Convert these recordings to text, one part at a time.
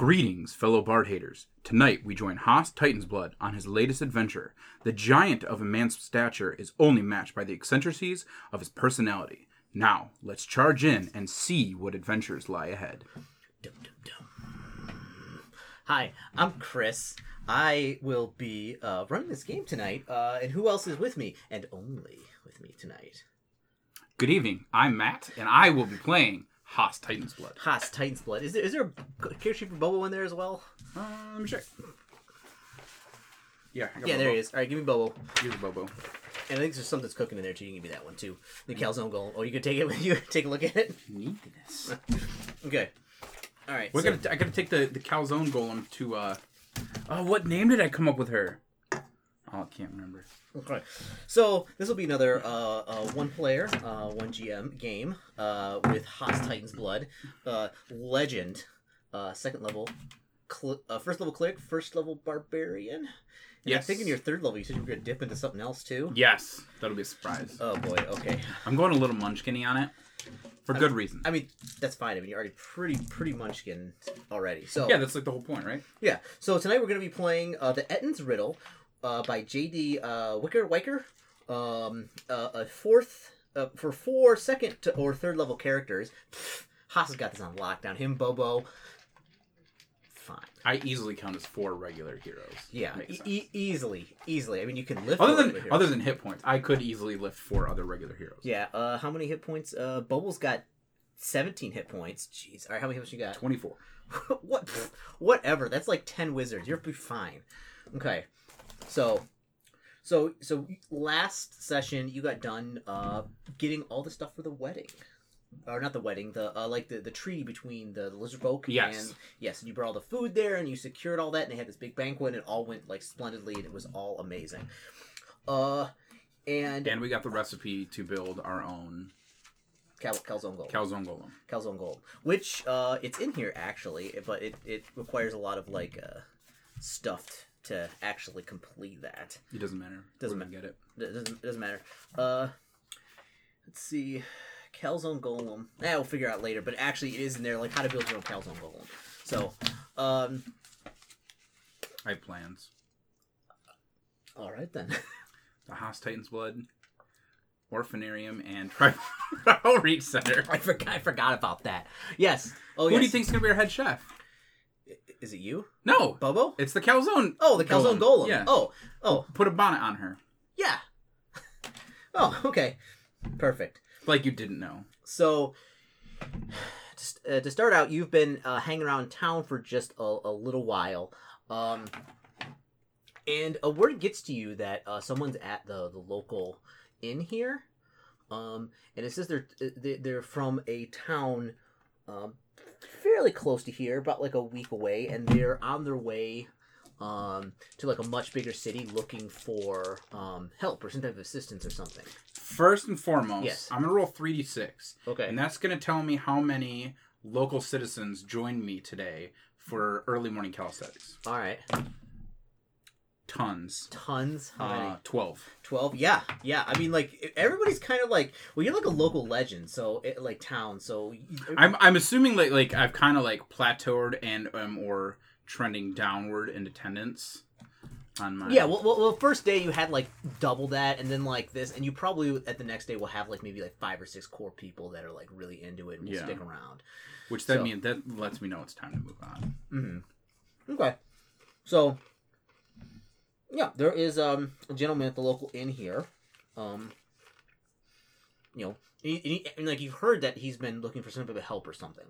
Greetings, fellow Bard haters. Tonight we join Haas Titansblood on his latest adventure. The giant of a man's stature is only matched by the eccentricities of his personality. Now, let's charge in and see what adventures lie ahead. Dum, dum, dum. Hi, I'm Chris. I will be uh, running this game tonight. Uh, and who else is with me? And only with me tonight. Good evening, I'm Matt, and I will be playing Haas Titan's Blood. Haas Titan's Blood. Is there is there a character for Bobo in there as well? Uh, let me check. Yeah, I got Yeah, Bobo. there he is. All right, give me Bobo. Here's Bobo. And I think there's something's cooking in there too. You can give me that one too. The calzone golem. Oh, you can take it. With you can take a look at it. Neatness. Okay. All right. We're so- gonna. I gotta take the the calzone golem to. uh Oh, what name did I come up with her? Oh, I can't remember. Okay, so this will be another uh, uh, one player, uh, one GM game uh, with Haas Titan's Blood, uh, Legend, uh, second level, cl- uh, first level cleric, first level barbarian. And I Yes. think in your third level you said you were gonna dip into something else too. Yes, that'll be a surprise. Oh boy, okay. I'm going a little munchkinny on it for good reason. I mean that's fine. I mean you're already pretty pretty munchkin already. So Yeah, that's like the whole point, right? Yeah. So tonight we're going to be playing uh, the Ettin's Riddle uh, by J.D. Uh, Wicker Wiker. Um, uh, a fourth uh, for four second to, or third level characters. Haas has got this on lockdown. Him, Bobo. Fine. I easily count as four regular heroes. Yeah. E- easily, easily. I mean, you can lift. other than other than hit points, I could easily lift four other regular heroes. Yeah. Uh, how many hit points? Uh, Bobo's got seventeen hit points. Jeez. All right. How many hit points you got? Twenty four. what pfft, whatever that's like 10 wizards you'll be fine okay so so so last session you got done uh getting all the stuff for the wedding or not the wedding the uh like the the treaty between the, the lizard folk Yes. and yes and you brought all the food there and you secured all that and they had this big banquet and it all went like splendidly and it was all amazing uh and, And we got the recipe to build our own Cal- calzone gold calzone golem. calzone gold which uh it's in here actually but it it requires a lot of like uh stuff to actually complete that It doesn't matter. Doesn't We're get it. doesn't it doesn't matter uh let's see calzone golem eh, we'll figure out later but actually it is in there like how to build your own calzone golem so um I have plans. all right then The Haas Titans Blood, Orphanarium, and Tribal Outreach Center. i forgot i forgot about that yes oh Who yes do you think's gonna be our head chef? Is it you? No, bobo? It's the calzone. oh the calzone golem, Yeah. oh oh. Put a bonnet on her, yeah. Oh okay. Perfect. Like you didn't know. So, just, uh, to start out, you've been uh, hanging around town for just a, a little while, um, and a word gets to you that uh, someone's at the the local inn here, um, and it says they're they- they're from a town um, fairly close to here, about like a week away, and they're on their way. Um, to like a much bigger city looking for um, help or some type of assistance or something. First and foremost, Yes. I'm gonna roll three d six, Okay. and that's gonna tell me how many local citizens joined me today for early morning calisthenics. All right. Tons. Tons. Uh, Twelve. 12 yeah yeah i mean like everybody's kind of like well you're like a local legend so it, like town so I'm I'm assuming like like I've kind of like plateaued and um or trending downward in attendance on my yeah well, well, well first day you had like double that and then like this and you probably at the next day will have like maybe like five or six core people that are like really into it and will Yeah. stick around which that so- means that lets me know it's time to move on. mm-hmm. okay so yeah there is um a gentleman at the local inn here um you know he, he, and like you've heard that he's been looking for some type of help or something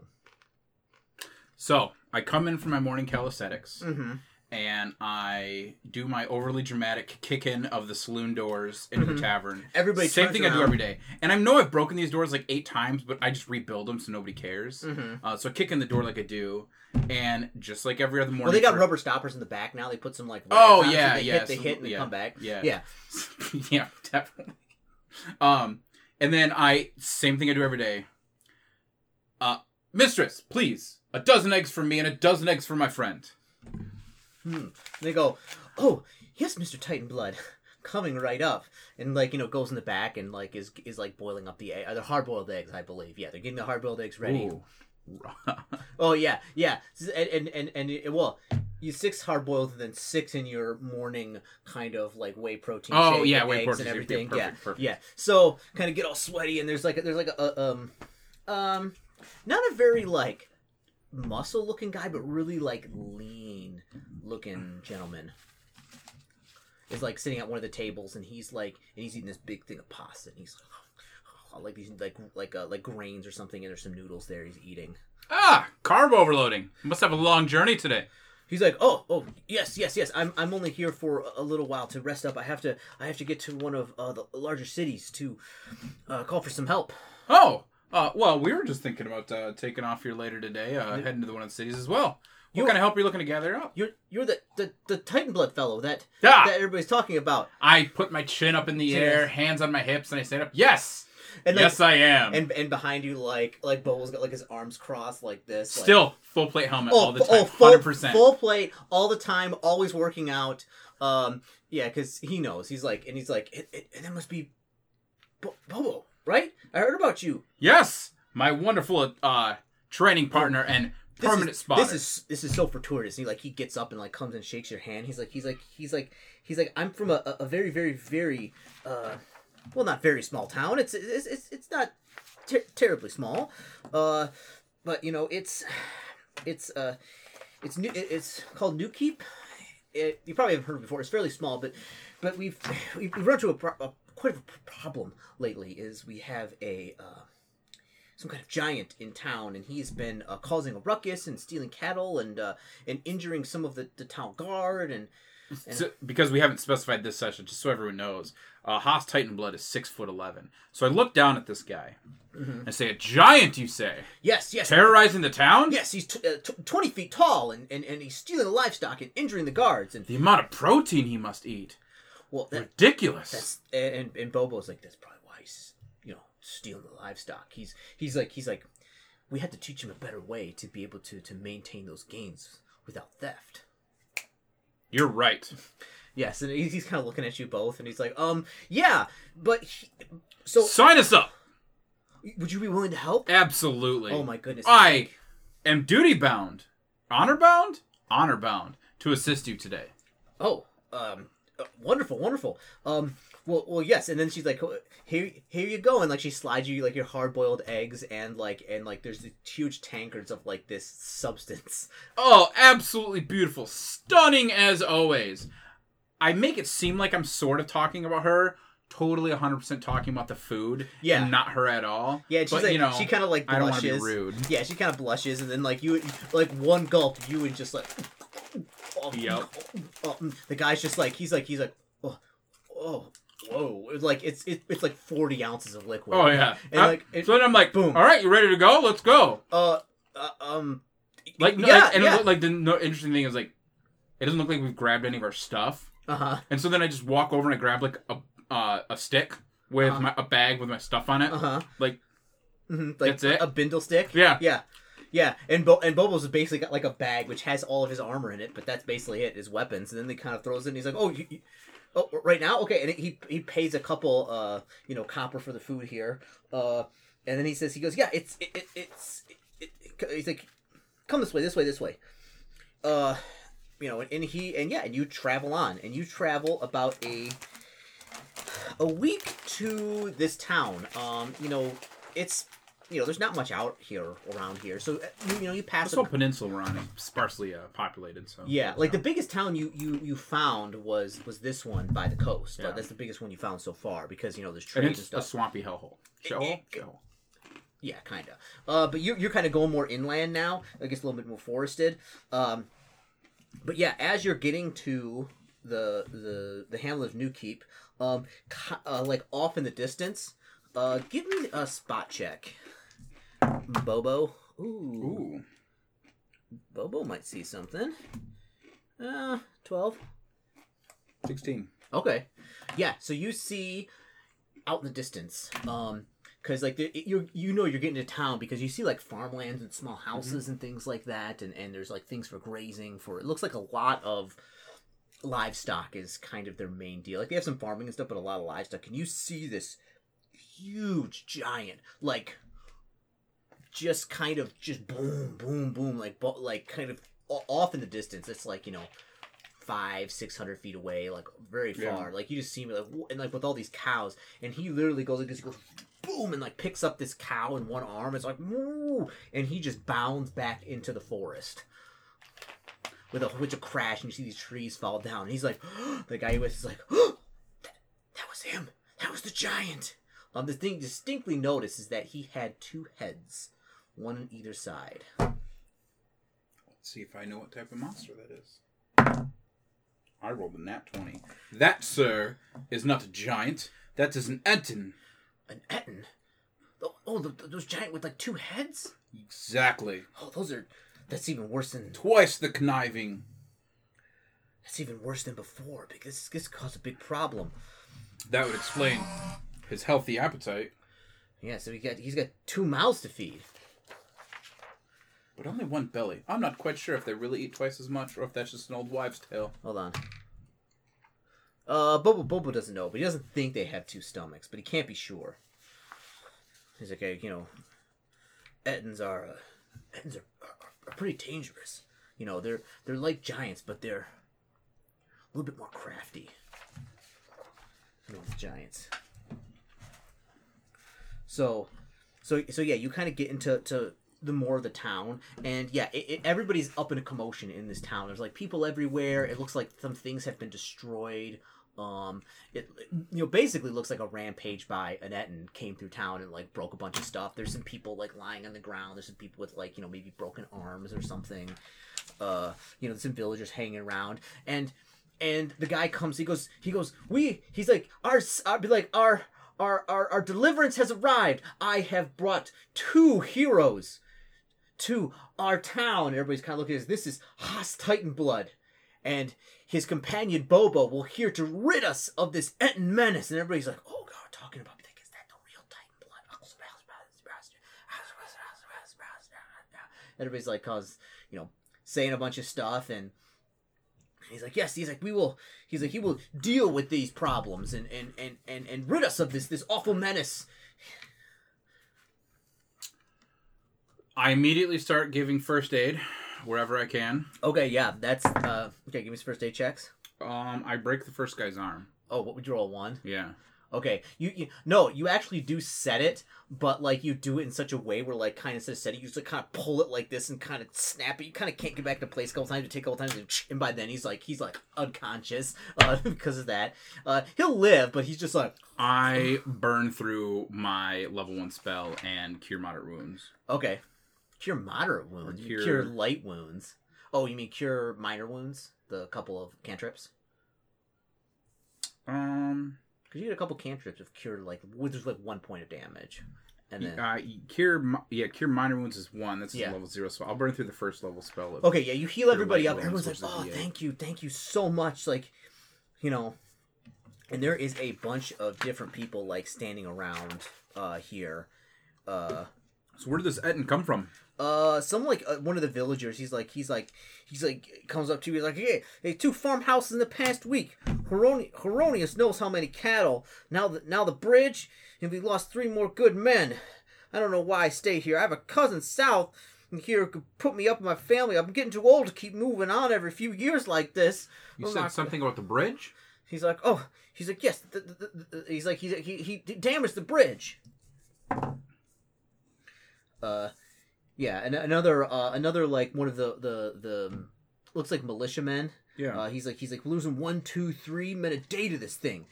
So I come in for my morning calisthenics mm-hmm and I do my overly dramatic kick in of the saloon doors into Mhm. the tavern. everybody Same thing I do every day. And I know I've broken these doors like eight times, but I just rebuild them so nobody cares. Mhm. Uh, so I kick in the door like I do, and just like every other morning. Well, they got for- rubber stoppers in the back now. They put some like Oh, rags on, so yeah, they yeah, hit, they so- hit, and they yeah, come back. yeah. yeah. yeah, definitely. Um, and then I same thing I do every day. Uh, mistress, please, a dozen eggs for me and a dozen eggs for my friend. Hmm. They go, oh yes, Mister Titan Blood, coming right up, and like you know goes in the back and like is is like boiling up the egg, uh, the hard boiled eggs, I believe. Yeah, they're getting the hard boiled eggs ready. Ooh, Oh yeah, yeah, and and and, and it, well, you six hard boiled and then six in your morning kind of like whey protein. Oh, shake yeah, and whey protein and everything. Yeah, perfect, perfect. yeah. So kind of get all sweaty and there's like a, there's like a, a um um not a very like muscle looking guy, but really like lean looking gentleman. Is like sitting at one of the tables and he's like and he's eating this big thing of pasta and he's like. Like these, like like uh, like grains or something, and there's some noodles there. He's eating. ah, carb overloading. Must have a long journey today. He's like, oh, oh, yes, yes, yes. I'm, I'm only here for a little while to rest up. I have to, I have to get to one of uh, the larger cities to uh, call for some help. Oh, uh, well, we were just thinking about uh, taking off here later today, uh, heading to the one of the cities as well. What You- kind of help are you looking to gather up? You're, you're the, the, the Titan Blood fellow that, that everybody's talking about. I put my chin up in the Chin air, hands on my hips, and I stand up. Yes, And like, yes, I am. and and behind you, like, like Bobo's got like his arms crossed like this. like- Still full plate helmet oh, all the time, oh, full, hundred percent. full plate all the time, always working out. Um, yeah, because he knows. He's like, and he's like, it, it, and that must be Bo- Bobo, right? I heard about you. Yes, my wonderful uh, training partner and permanent spot. This is this is so fortuitous. He like he gets up and like comes and shakes your hand. He's like he's like he's like he's like I'm from a, a very very very uh well not very small town. It's it's it's, it's not ter- terribly small, uh, but you know it's it's uh it's new it's called Newkeep. It, you probably haven't heard before. It's fairly small, but but we've we've run into a, pro- a quite a problem lately. Is we have a uh, some kind of giant in town, and he's been uh, causing a ruckus and stealing cattle and uh, and injuring some of the, the town guard. And So- because we haven't specified this session, just so everyone knows, uh, Haas Titan Blood is six foot eleven. So I look down at this guy Mm-hmm. and say, "A giant, you say, yes, yes, terrorizing the town? yes, he's t- uh, t- twenty feet tall, and, and, and he's stealing the livestock and injuring the guards. And The amount of protein he must eat, well, that, ridiculous." that's and and Bobo's like that's probably why he's you know stealing the livestock. He's he's like he's like we had to teach him a better way to be able to to maintain those gains without theft. You're right. Yes, and he's, he's kind of looking at you both, and he's like, um, yeah, but he, so Sign us up. would you be willing to help? Absolutely. Oh my goodness! I am duty bound, honor bound, honor bound to assist you today. Oh, um, uh, wonderful, wonderful. Um, well, well, yes. And then she's like, "Here, here you go," and like she slides you like your hard boiled eggs and like and like there's these huge tankards of like this substance. Oh, absolutely beautiful. Stunning as always. I make it seem like I'm sort of talking about her, totally 100% talking about the food Yeah. and not her at all. Yeah, she's but, like, you know, she kind of like I don't want to be rude. Yeah, she kind of blushes, and then like you, like one gulp, you would just like. Oh, Yep. oh, mm. the guy's just like he's like he's like, oh, oh, whoa! It's like it's it, it's like forty ounces of liquid. Oh, yeah. And I- like it, so then I'm like, Boom. all right, you ready to go? Let's go. uh, uh um, Like, no, yeah, like, and yeah. like the no, interesting thing is like, it doesn't look like we've grabbed any of our stuff. uh huh, And so then I just walk over and I grab like a uh, a stick with Uh-huh. my, a bag with my stuff on it. uh huh. Like, hmm Like That's it? A bindle stick. Yeah. Yeah. Yeah, and Bo- and Bobo's basically got like a bag which has all of his armor in it, but that's basically it, his weapons. And then he kind of throws it, and he's like, "Oh, you- oh, right now, okay." And he he pays a couple, uh, you know, copper for the food here. Uh, and then he says, he goes, "Yeah, it's it, it it's it, it, he's like, come this way, this way, this way." Uh, you know, and he and yeah, and you travel on, and you travel about a a week to this town. Um, you know, it's you know, there's not much out here around here, so uh, you, know, you pass. this whole peninsula we're on is sparsely uh, populated. So yeah, like the biggest town you you you found was was this one by the coast. Yeah. Like, that's the biggest one you found so far because you know there's trees and it's a stuff. swampy hellhole. Shellhole? Shellhole. Yeah, kind of. Uh, but you're you're kind of going more inland now. I guess a little bit more forested. Um, but yeah, as you're getting to the the the hamlet of Newkeep, um, uh, like off in the distance, uh, give me a spot check, Bobo. Ooh, Ooh. Bobo might see something. Uh, twelve. 16. Okay. Yeah, so you see out in the distance, um, because like you you know you're getting to town because you see like farmlands and small houses and things like that, and and there's like things for grazing for. It looks like a lot of livestock is kind of their main deal. Like they have some farming and stuff, but a lot of livestock. And you see this huge giant, like just kind of just boom, boom, boom, like like kind of off in the distance. It's like you know five, six hundred feet away, like very Yeah. far. Like you just see me like and like with all these cows, and he literally goes like this, he goes boom, and like picks up this cow in one arm. It's like woo, and he just bounds back into the forest. With a which a crash, and you see these trees fall down. And he's like, the guy with is like, that, that was him. That was the giant. Um, the thing distinctly noticed is that he had two heads, one on either side. Let's see if I know what type of monster that is. I rolled a nat 20. That, sir, is not a giant. That is an Ettin. An Ettin. Oh, oh the, those giant with like two heads. Exactly. Oh, those are. That's even worse than. Twice the conniving. That's even worse than before because this caused a big problem. That would explain his healthy appetite. Yeah, so he got he's got two mouths to feed. But only one belly. I'm not quite sure if they really eat twice as much or if that's just an old wives' tale. Hold on. Uh, Bobo Bobo doesn't know, but he doesn't think they have two stomachs, but he can't be sure. He's like, hey, you know, Ettins are, uh, Ettins are, are, are pretty dangerous. You know, they're they're like giants, but they're a little bit more crafty. The giants. So, so so yeah, you kind of get into to the more of the town, and yeah, it, it, everybody's up in a commotion in this town. There's like people everywhere. It looks like some things have been destroyed. Um, it you know basically looks like a rampage by an Ettin came through town and like broke a bunch of stuff. There's some people like lying on the ground. There's some people with like you know maybe broken arms or something. Uh, you know, some villagers hanging around, and and the guy comes. He goes. He goes. We. He's like our. I'd be like our. Our, our, our deliverance has arrived. I have brought two heroes to our town. Everybody's kind of looking at this. This is Haas Titan Blood. And his companion Bobo will here to rid us of this Ettin menace. And everybody's like, oh God, we're talking about me. Is that the real Titan Blood? Everybody's like, cause, you know, saying a bunch of stuff. And he's like, yes, he's like, we will, he's like, he will deal with these problems and, and, and, and, and rid us of this, this awful menace. I immediately start giving first aid wherever I can. Okay, yeah, that's, uh, okay, give me some first aid checks. Um, I break the first guy's arm. Oh, what would you roll? One? Yeah. Okay, you, you no, you actually do set it, but like you do it in such a way where like kind of instead of set it, you just like, kind of pull it like this and kind of snap it. You kind of can't get back to place a couple times. You take a couple times, and, and by then he's like he's like unconscious uh, because of that. Uh, he'll live, but he's just like I burn through my level one spell and cure moderate wounds. okay, cure moderate wounds, cure- cure... light wounds. Oh, you mean cure minor wounds? The couple of cantrips. Um, Because you get a couple cantrips of cure like with just like one point of damage, and then uh, cure. Yeah, cure minor wounds is one. That's Yeah. level zero spell. I'll burn through the first level spell. Of, Okay, yeah, you heal everybody up. Everyone's like, "Oh, thank you, thank you so much." Like, you know, and there is a bunch of different people like standing around uh here. Uh, So where did this Ettin come from? Uh, some like uh, one of the villagers. He's like, he's like, he's like, comes up to you. He's like, "Hey, hey, two farmhouses in the past week. Heroni- Heironeous knows how many cattle. Now the now the bridge, and we lost three more good men. I don't know why I stay here. I have a cousin south." and Here who could put me up with my family. I'm getting too old to keep moving on every few years like this. You I'm said not- something about the bridge. He's like, oh, he's like, yes. The, the, the, he's like, he's, he he damaged the bridge. Uh, yeah, and another uh another like one of the the the looks like militiamen. Yeah. Uh, he's like he's like losing one two three men a day to this thing.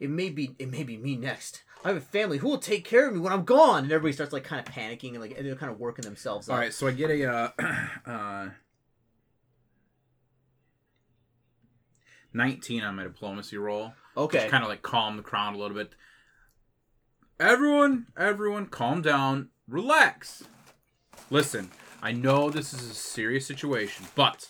It may be it may be me next. I have a family. Who will take care of me when I'm gone? And everybody starts like kind of panicking and like and they're kind of working themselves. All up. right, so I get a uh, uh, nineteen on my diplomacy roll. Okay. kind of like calm the crowd a little bit. Everyone, everyone, calm down, relax. Listen, I know this is a serious situation, but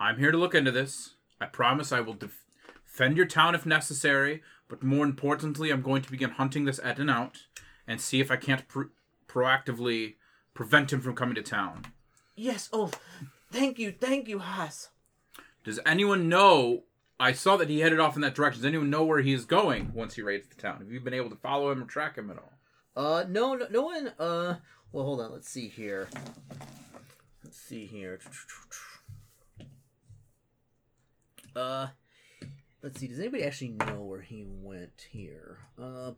I'm here to look into this. I promise I will def- defend your town if necessary, but more importantly, I'm going to begin hunting this Ettin out and see if I can't pr- proactively prevent him from coming to town. Yes. Oh, thank you, thank you, Haas. Does anyone know? I saw that he headed off in that direction. Does anyone know where he's going once he raids the town? Have you been able to follow him or track him at all? Uh, no, no, no one. Uh, well, hold on. Let's see here. Let's see here. Uh, let's see. Does anybody actually know where he went here? Uh,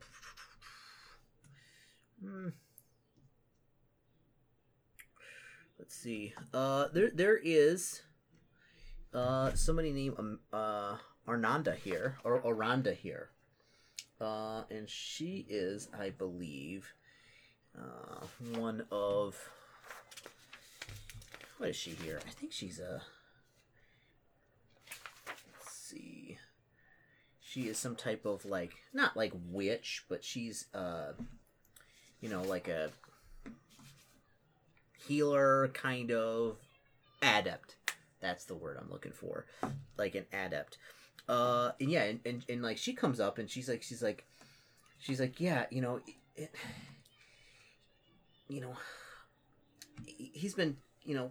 hmm. let's see. Uh, there there is uh somebody named um, uh Arnanda here or Oranda here. Uh, and she is, I believe, uh, one of. What is she here? I think she's a. Let's see. She is some type of like not like witch, but she's uh, you know, like a healer kind of adept. That's the word I'm looking for, like an adept. Uh, and yeah, and, and, and like she comes up and she's like, she's like, she's like, yeah, you know, it, you know, he's been, you know,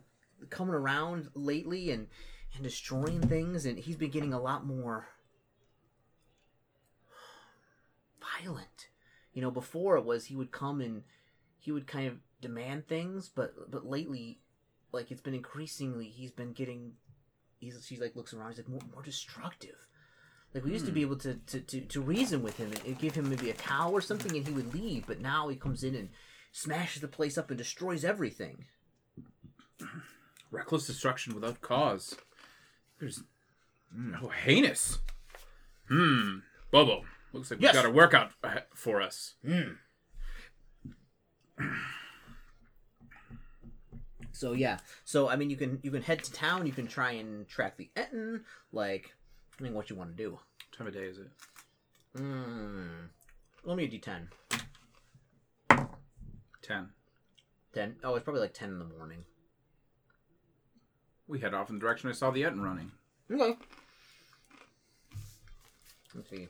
coming around lately and and destroying things, and he's been getting a lot more violent. You know, before it was he would come and he would kind of demand things, but but lately, like it's been increasingly, he's been getting. He's she's like looks around. He's like more, more destructive. Like we used to be hmm. able to, to, to, to reason with him and, and give him maybe a cow or something, and he would leave. But now he comes in and smashes the place up and destroys everything. Reckless destruction without cause. There's oh heinous. Hmm. Bobo, looks like Yes. we've got a workout for us. So yeah, so I mean, you can you can head to town. You can try and track the Ettin. Like, I mean, what you want to do? What time of day is it? Hmm. Let me a D10. Ten. Ten. Oh, it's probably like ten in the morning. We head off in the direction I saw the Ettin running. Okay. Let's see. How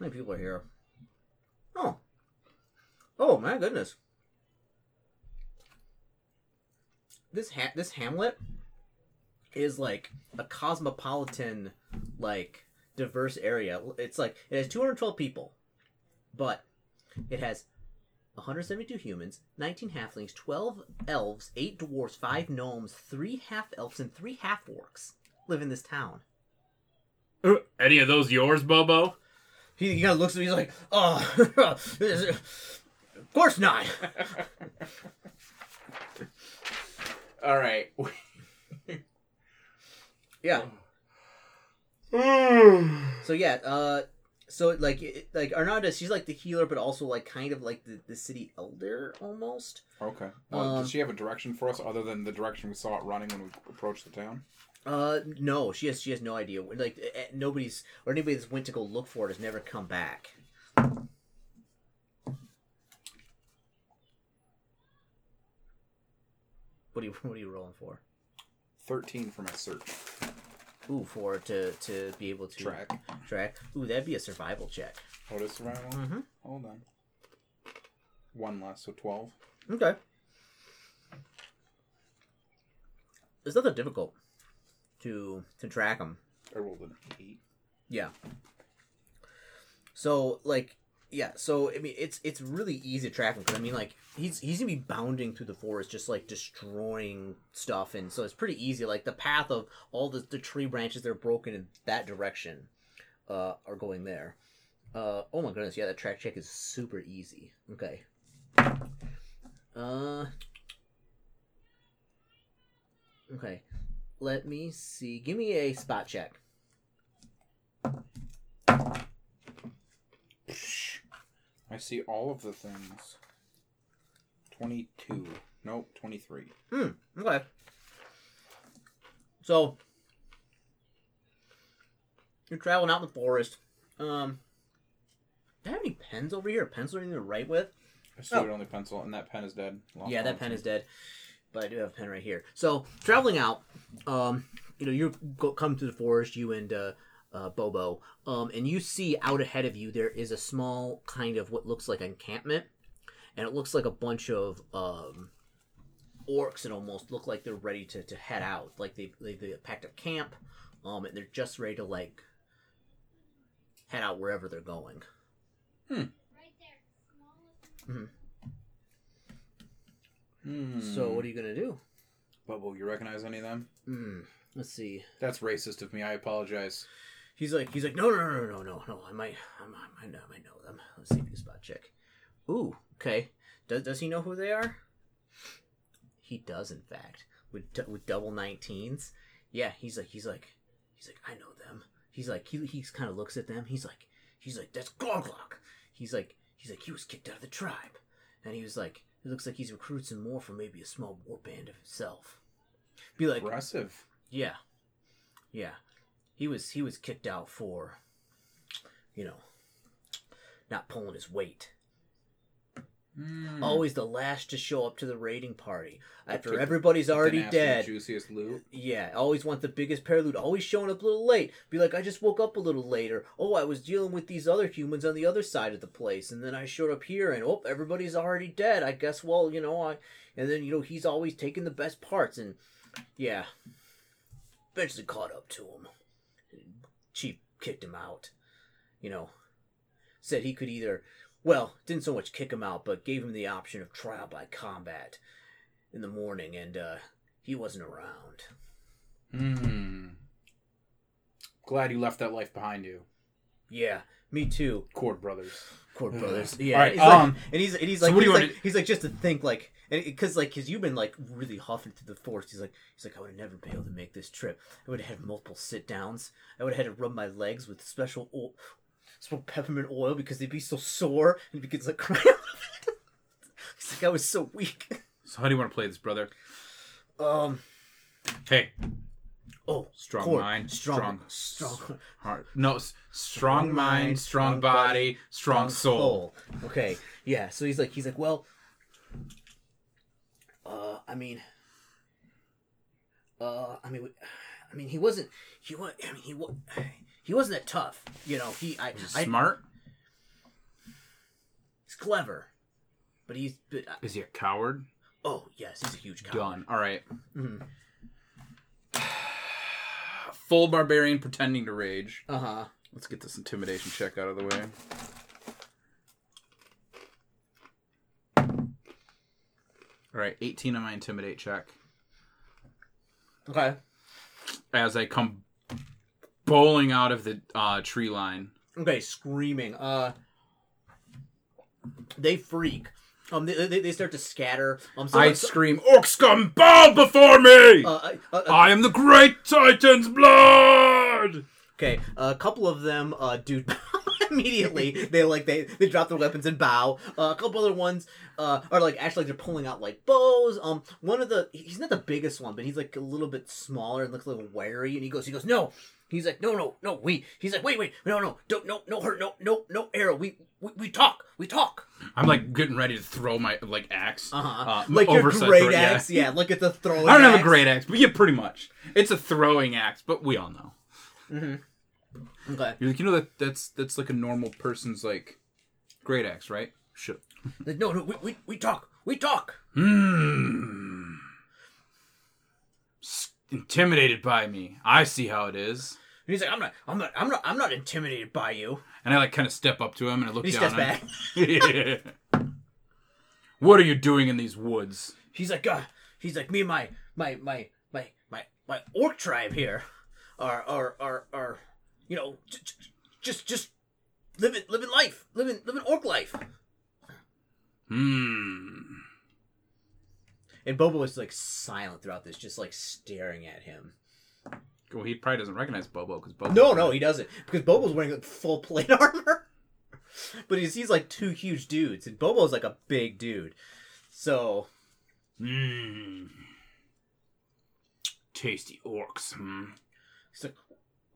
many people are here? Oh. Oh my goodness. This ha- this hamlet is like a cosmopolitan, like diverse area. It's like it has 212 people, but it has 172 humans, 19 halflings, 12 elves, 8 dwarves, 5 gnomes, 3 half elves, and 3 half orcs live in this town. Uh, Any of those yours, Bobo? He, he kind of looks at me. He's like, "Oh, of course not." All right. Yeah. So yeah. Uh. So like it, like Arnada, she's like the healer, but also like kind of like the, the city elder almost. Okay. Well, Um, does she have a direction for us other than the direction we saw it running when we approached the town? Uh. No, she has she has no idea. Like nobody's or anybody that's went to go look for it has never come back. What are you What are you rolling for? Thirteen for my search Ooh, for to to be able to track. track. Ooh, that'd be a survival check. What is survival? Mm-hmm. Hold on. One less, so twelve. Okay. It's not that difficult to to track them. I rolled an eight. Yeah. So like yeah, so I mean it's it's really easy to track him because I mean like he's he's gonna be bounding through the forest just like destroying stuff and so it's pretty easy like the path of all the, the tree branches that are broken in that direction uh are going there. Uh oh my goodness, yeah that track check is super easy. Okay. Uh Okay. Let me see. Give me a spot check. I see all of the things. Twenty-two. Nope, twenty-three. Hmm. Okay. So you're traveling out in the forest. Um, do I have any pens over here? A pencil anything to write with? I still Oh. only pencil, and that pen is dead. Lost yeah, that pen is dead, but I do have a pen right here. So traveling out, um, you know, you go come to the forest, you and uh, uh, Bobo, um, and you see out ahead of you there is a small kind of what looks like encampment, and it looks like a bunch of um, orcs that almost look like they're ready to, to head out, like they they, they packed up camp, um, and they're just ready to like head out wherever they're going. Hmm. Hmm. Hmm. So what are you gonna do? Bubble, you recognize any of them? Hmm. Let's see. That's racist of me. I apologize. He's like, he's like, no, no, no, no, no, no. I might, I might, I know, I might know them. Let's see if you spot check. Ooh, okay. Does does he know who they are? He does, in fact, with with double 19s. Yeah, he's like, he's like, he's like, I know them. He's like, he he's kind of looks at them. He's like, he's like, that's Gorglok. He's like, he's like, he was kicked out of the tribe, and he was like, it looks like he's recruited some more for maybe a small war band of himself. Be like, Aggressive. yeah, yeah. He was he was kicked out for, you know, not pulling his weight. Mm. Always the last to show up to the raiding party after Took- everybody's the already dead. Juiciest loot. Yeah, always want the biggest pair of loot. Always showing up a little late. Be like, I just woke up a little later. Oh, I was dealing with these other humans on the other side of the place, and then I showed up here, and oh, everybody's already dead. I guess, well, you know, I. And then you know he's always taking the best parts, and yeah, eventually caught up to him. Chief kicked him out. You know, said he could either, well, didn't so much kick him out, but gave him the option of trial by combat in the morning, and uh, he wasn't around. Hmm. Glad you left that life behind you. Yeah, me too. Cord brothers. Cord brothers. Yeah, All right, he's like- um, and he's and he's so like, do he's, you like wanna- he's like just to think like, because like, cause you've been like really huffing through the forest. He's like, he's like, I would have never been able to make this trip. I would have had multiple sit downs. I would have had to rub my legs with special oil, special peppermint oil because they'd be so sore and gets like crying. he's like, I was so weak. So how do you want to play this, brother? Um. Hey, Oh, strong cord. mind, strong, strong, strong, heart. No, s- strong mind, strong body, strong soul. Okay, yeah. So he's like, he's like, well, uh, I mean, uh, I mean, I mean, he wasn't, he was, I mean, he was, he wasn't that tough, you know. He, I, I Smart? he's clever, but he's, but, uh, Is he a coward? oh yes, he's a huge coward. Done. All right. Mhm. Full barbarian pretending to rage. Uh huh. Let's get this intimidation check out of the way. All right, 18 on my intimidate check. Okay. As I come bowling out of the uh, tree line. Okay, screaming. Uh, they freak. Um, they, they, they start to scatter. Um, so, I so- scream, Orc scum, bow before me! uh, uh, uh, I am the great Titan's blood! Okay, a couple of them, uh, dude, immediately they like they they drop their weapons and bow. Uh, a couple other ones, uh, are like actually like, they're pulling out like bows. Um, one of the he's not the biggest one, but he's like a little bit smaller and looks a little wary. And he goes, he goes, no. He's like, no, no, no. We. He's like, wait, wait, no, no, don't, no, no hurt, no, no, no arrow. We, we, we talk, we talk. I'm like getting ready to throw my like axe. Uh-huh. Uh, like your great throw- axe, yeah. Look at the throwing. I don't have a great axe, but yeah, pretty much. It's a throwing axe, but we all know. Mhm. Okay. You're like, you know that that's that's like a normal person's like great axe, right? Shit. Like, no, no, we, we, we talk, we talk. Hmm. Intimidated by me. I see how it is. And he's like, I'm not, I'm not, I'm not, I'm not intimidated by you. And I like kind of step up to him and I look He down. steps back. what are you doing in these woods? He's like, uh, he's like, me and my, my, my, my, my, my orc tribe here are, are, are, are, you know, j- j- just, just living, living life, living, living orc life. Hmm. And Bobo was like silent throughout this, just like staring at him. Well, he probably doesn't recognize Bobo because Bobo. No, no, he doesn't, because Bobo's wearing like full plate armor. but he's, he's like two huge dudes, and Bobo's like a big dude. So, Hmm. Tasty orcs. Hmm. he's like,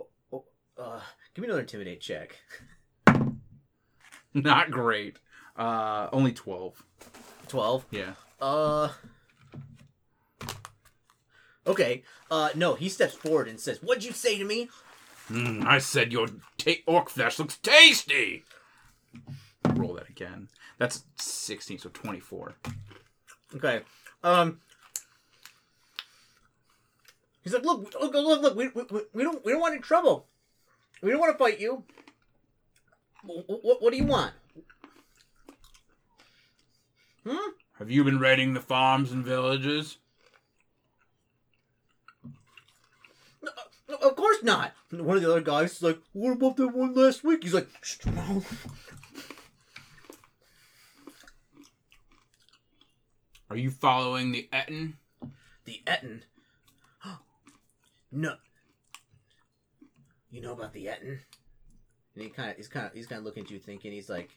oh, oh, uh, give me another intimidate check. Not great. Uh, only twelve. 12. Yeah. Uh. Okay. Uh, no, he steps forward and says, What'd you say to me? Mm, I said your ta- orc flesh looks tasty. Roll that again. That's sixteen, so twenty-four. Okay. Um. He's like, look, look, look, look. We, we, we don't, we don't want any trouble. We don't want to fight you. What, what, what do you want? Hmm. Have you been raiding the farms and villages? No, Of course not. And One of the other guys is like, "What about that one last week?" He's like, "Shh, no." Are you following the Ettin? The Ettin. no. You know about the Ettin? And he kind of, he's kind of, he's kind of looking at you, thinking, he's like,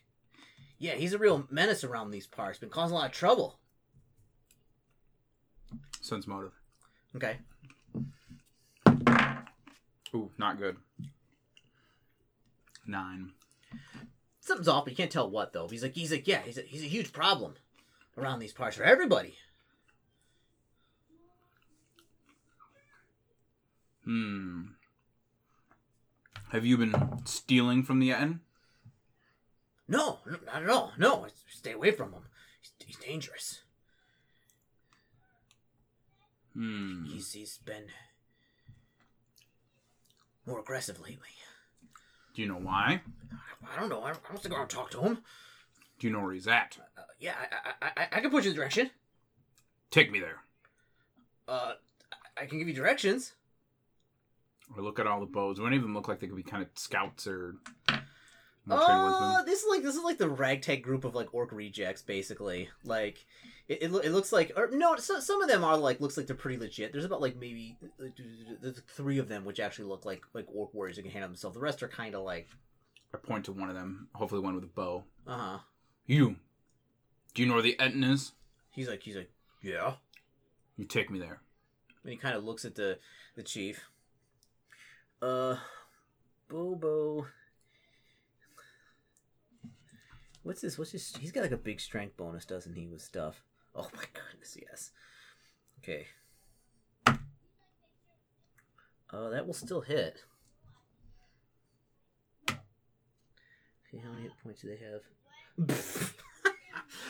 "Yeah, he's a real menace around these parts. Been causing a lot of trouble." Sense motive. Okay. Ooh, not good. Nine. Something's off, but you can't tell what though. He's like, he's like, yeah, he's a, he's a huge problem around these parts for everybody. Hmm. Have you been stealing from the Ettin? No, no, not at all. No, stay away from him. He's, he's dangerous. Hmm. He's he's been more aggressive lately. Do you know why? I don't know. I don't, I think I'll talk to him. Do you know where he's at? Uh, yeah, I, I, I, I can put you in the direction. Take me there. Uh, I- I can give you directions. Or look at all the bows. Do any of them look like they could be kind of scouts or trained Uh, this is like this is like the ragtag group of like orc rejects, basically. Like, it, it, it looks like, or no, so, some of them are like looks like they're pretty legit. There's about like maybe uh, there's three of them which actually look like like orc warriors who can handle themselves. The rest are kind of like, I point to one of them, hopefully one with a bow. uh huh. You. Do you know where the Ettin is? He's like, he's like, yeah. You take me there. And he kind of looks at the the chief. Uh, Bobo. What's this? What's his? He's got like a big strength bonus, doesn't he, with stuff? Oh my goodness, yes. Okay. Oh, that will still hit. Okay, how many hit points do they have?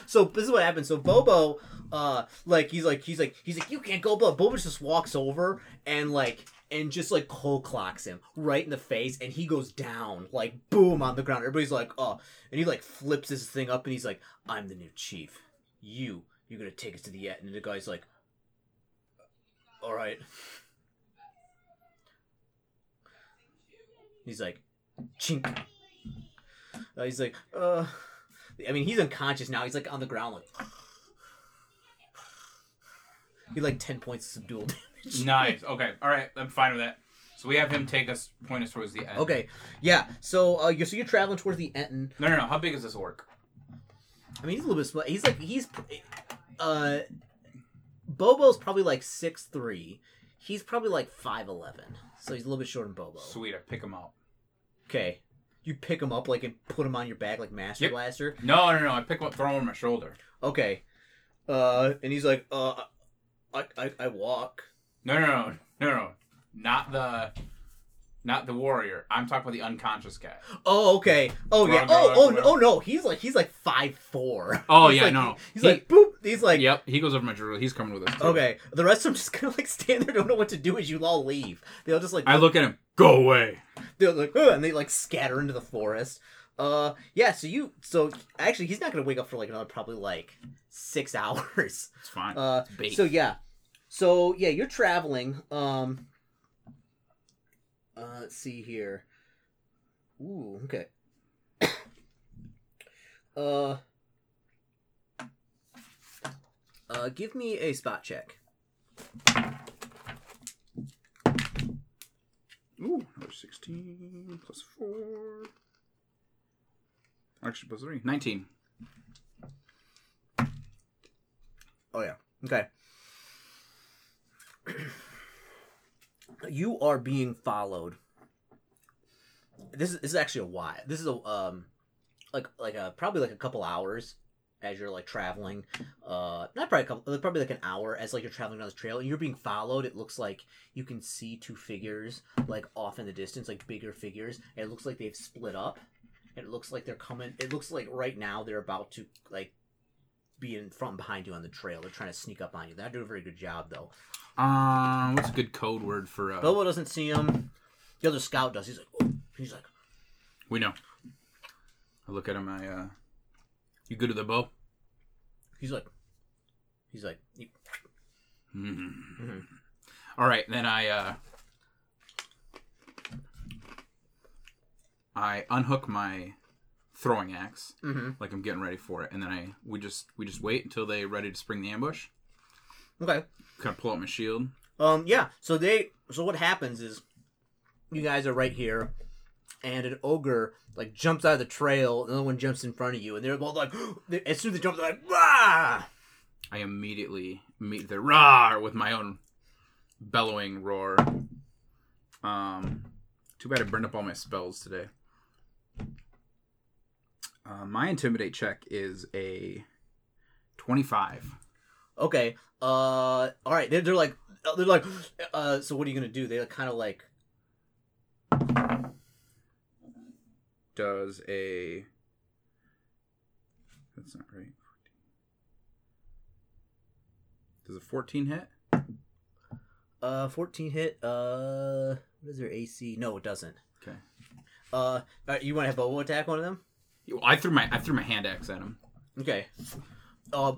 so this is what happens. So Bobo, uh, like he's like he's like he's like you can't go, but Bobo just walks over and like and just like cold clocks him right in the face, and he goes down like boom on the ground. Everybody's like, oh, and he like flips his thing up, and he's like, I'm the new chief. You, you're gonna take us to the end. And the guy's like, all right. He's like, chink. Uh, he's like, uh. I mean, he's unconscious now. He's like on the ground, like. He like ten points of subdual damage. Nice. Okay. All right. I'm fine with that. So we have him take us, point us towards the end. Okay, yeah. So, uh, you so you're traveling towards the Ettin. No, no, no. How big is this orc? I mean, he's a little bit small. He's like he's, uh, Bobo's probably like six three. He's probably like five eleven. So he's a little bit shorter than Bobo. Sweet. I pick him up. Okay, you pick him up like and put him on your back like Master Yep. Blaster. No, no, no. I pick him up, throw him on my shoulder. Okay, uh, and he's like, uh, I I, I walk. No, no, no, no, no. Not the, not the warrior. I'm talking about the unconscious guy. Oh, okay. Oh yeah. Oh, oh, wrong. oh no. He's like he's like five four. Oh, He's yeah, like, no. He's He- like boop. He's like yep. He goes over my shoulder. He's coming with us. Too. Okay, the rest of them just kind of like stand there, don't know what to do as you all leave. They'll just like I look at him. Go away. they're like, "Ugh," and they like scatter into the forest. Uh, yeah. So you, so actually, he's not gonna wake up for like another probably like six hours. It's fine. Uh, It's so yeah, so yeah, you're traveling. Um, uh, let's see here. Ooh, okay. uh, uh, give me a spot check. Ooh, another 16 plus 4. Actually, plus 3. 19. Oh yeah. Okay. you are being followed. This is this is actually a why. This is a um like like a probably like a couple hours as you're like traveling. Uh not probably a couple probably like an hour as like you're traveling down the trail and you're being followed. It looks like you can see two figures like off in the distance, like bigger figures. And it looks like they've split up. It looks like they're coming it looks like right now they're about to like be in front and behind you on the trail. They're trying to sneak up on you. Not doing a very good job though. Um, what's a good code word for. Uh, Bilbo doesn't see him. The other scout does. He's like, oh. he's like, we know. I look at him. I, uh. You good with the bow? he's like, He's like, he- Mhm. Mhm. All right, then I uh I unhook my throwing axe, Mhm. like I'm getting ready for it, and then I we just we just wait until they're ready to spring the ambush. Okay. Kind of pull out my shield. Um, yeah. So they, so what happens is, you guys are right here, and an ogre like jumps out of the trail. Another one jumps in front of you, and they're both like, as soon as they jump, they're like, Rah! I immediately meet the roar with my own bellowing roar. Um, too bad I burned up all my spells today. Uh, my intimidate check is a twenty-five. Okay. Uh, all right. They're, they're like, they're like, uh, so what are you gonna do? They're kind of like, Does a that's not right. Does a fourteen hit? uh, fourteen hit. Uh, what is their AC? No, it doesn't. Okay. Uh, right, you want to have bow attack one of them? I threw my I threw my hand axe at him. Okay. Uh,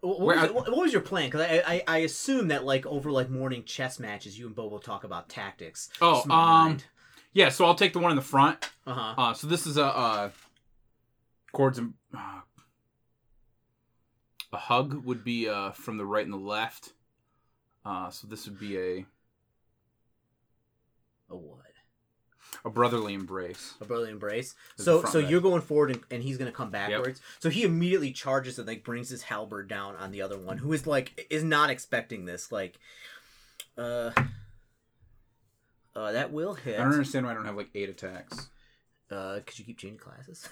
what, was, I- what, was your plan? Because I, I I assume that like over like morning chess matches, you and Bobo talk about tactics. Oh, um, yeah. So I'll take the one in the front. uh huh. Uh, so this is a uh, chords and uh, a hug would be uh from the right and the left. Uh, so this would be a A what? A brotherly embrace. A brotherly embrace. There's So so leg. you're going forward and, and he's gonna come backwards. So he immediately charges and like brings his halberd down on the other one, who is like is not expecting this. Like, uh, uh, that will hit. I don't understand why I don't have like eight attacks. Uh, because you keep changing classes.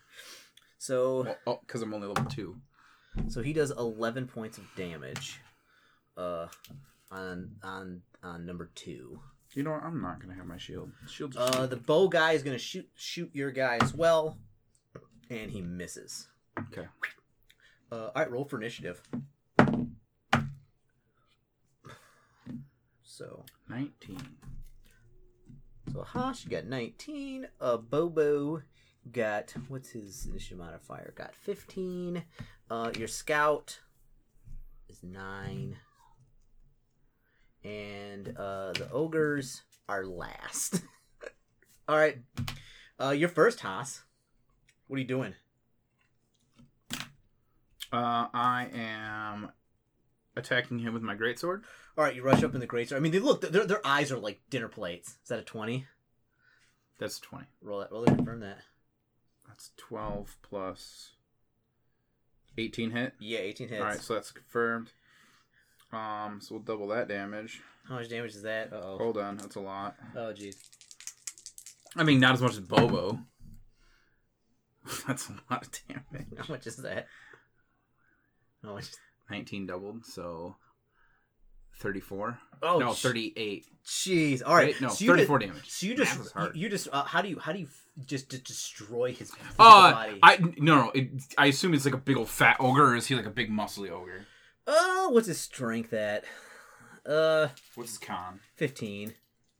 so Well, oh, because I'm only level two. So he does 11 points of damage uh on on on number 2. You know what? I'm not gonna have my shield. Shield's Uh the bow guy is going to shoot shoot your guy as well and he misses. okay. Uh all right, roll for initiative. So, Nineteen. so Hash got 19, uh Bobo got what's his initiative modifier? Got 15. Uh your scout is 9. And uh, the ogres are last. All right, uh, you're first, Haas. What are you doing? Uh, I am attacking him with my greatsword. All right, you rush up in the greatsword. I mean, they look their their eyes are like dinner plates. Is that a twenty? That's twenty. Roll that. Roll to confirm that. That's twelve plus eighteen hit. Yeah, eighteen hits. All right, so that's confirmed. Um, so we'll double that damage. How much damage is that? Oh. Hold on, that's a lot. Oh jeez. I mean, not as much as Bobo. that's a lot of damage. How much is that? How much? Nineteen doubled, so thirty-four. Oh no, sh- thirty-eight. Jeez. All right. Wait, no, so thirty-four Did, damage. so you just you, just uh, how do you how do you just, just destroy his Uh, body? I no no. It, I assume it's like a big old fat ogre, or is he like a big muscly ogre? Oh, what's his strength at? Uh, What's his con? fifteen.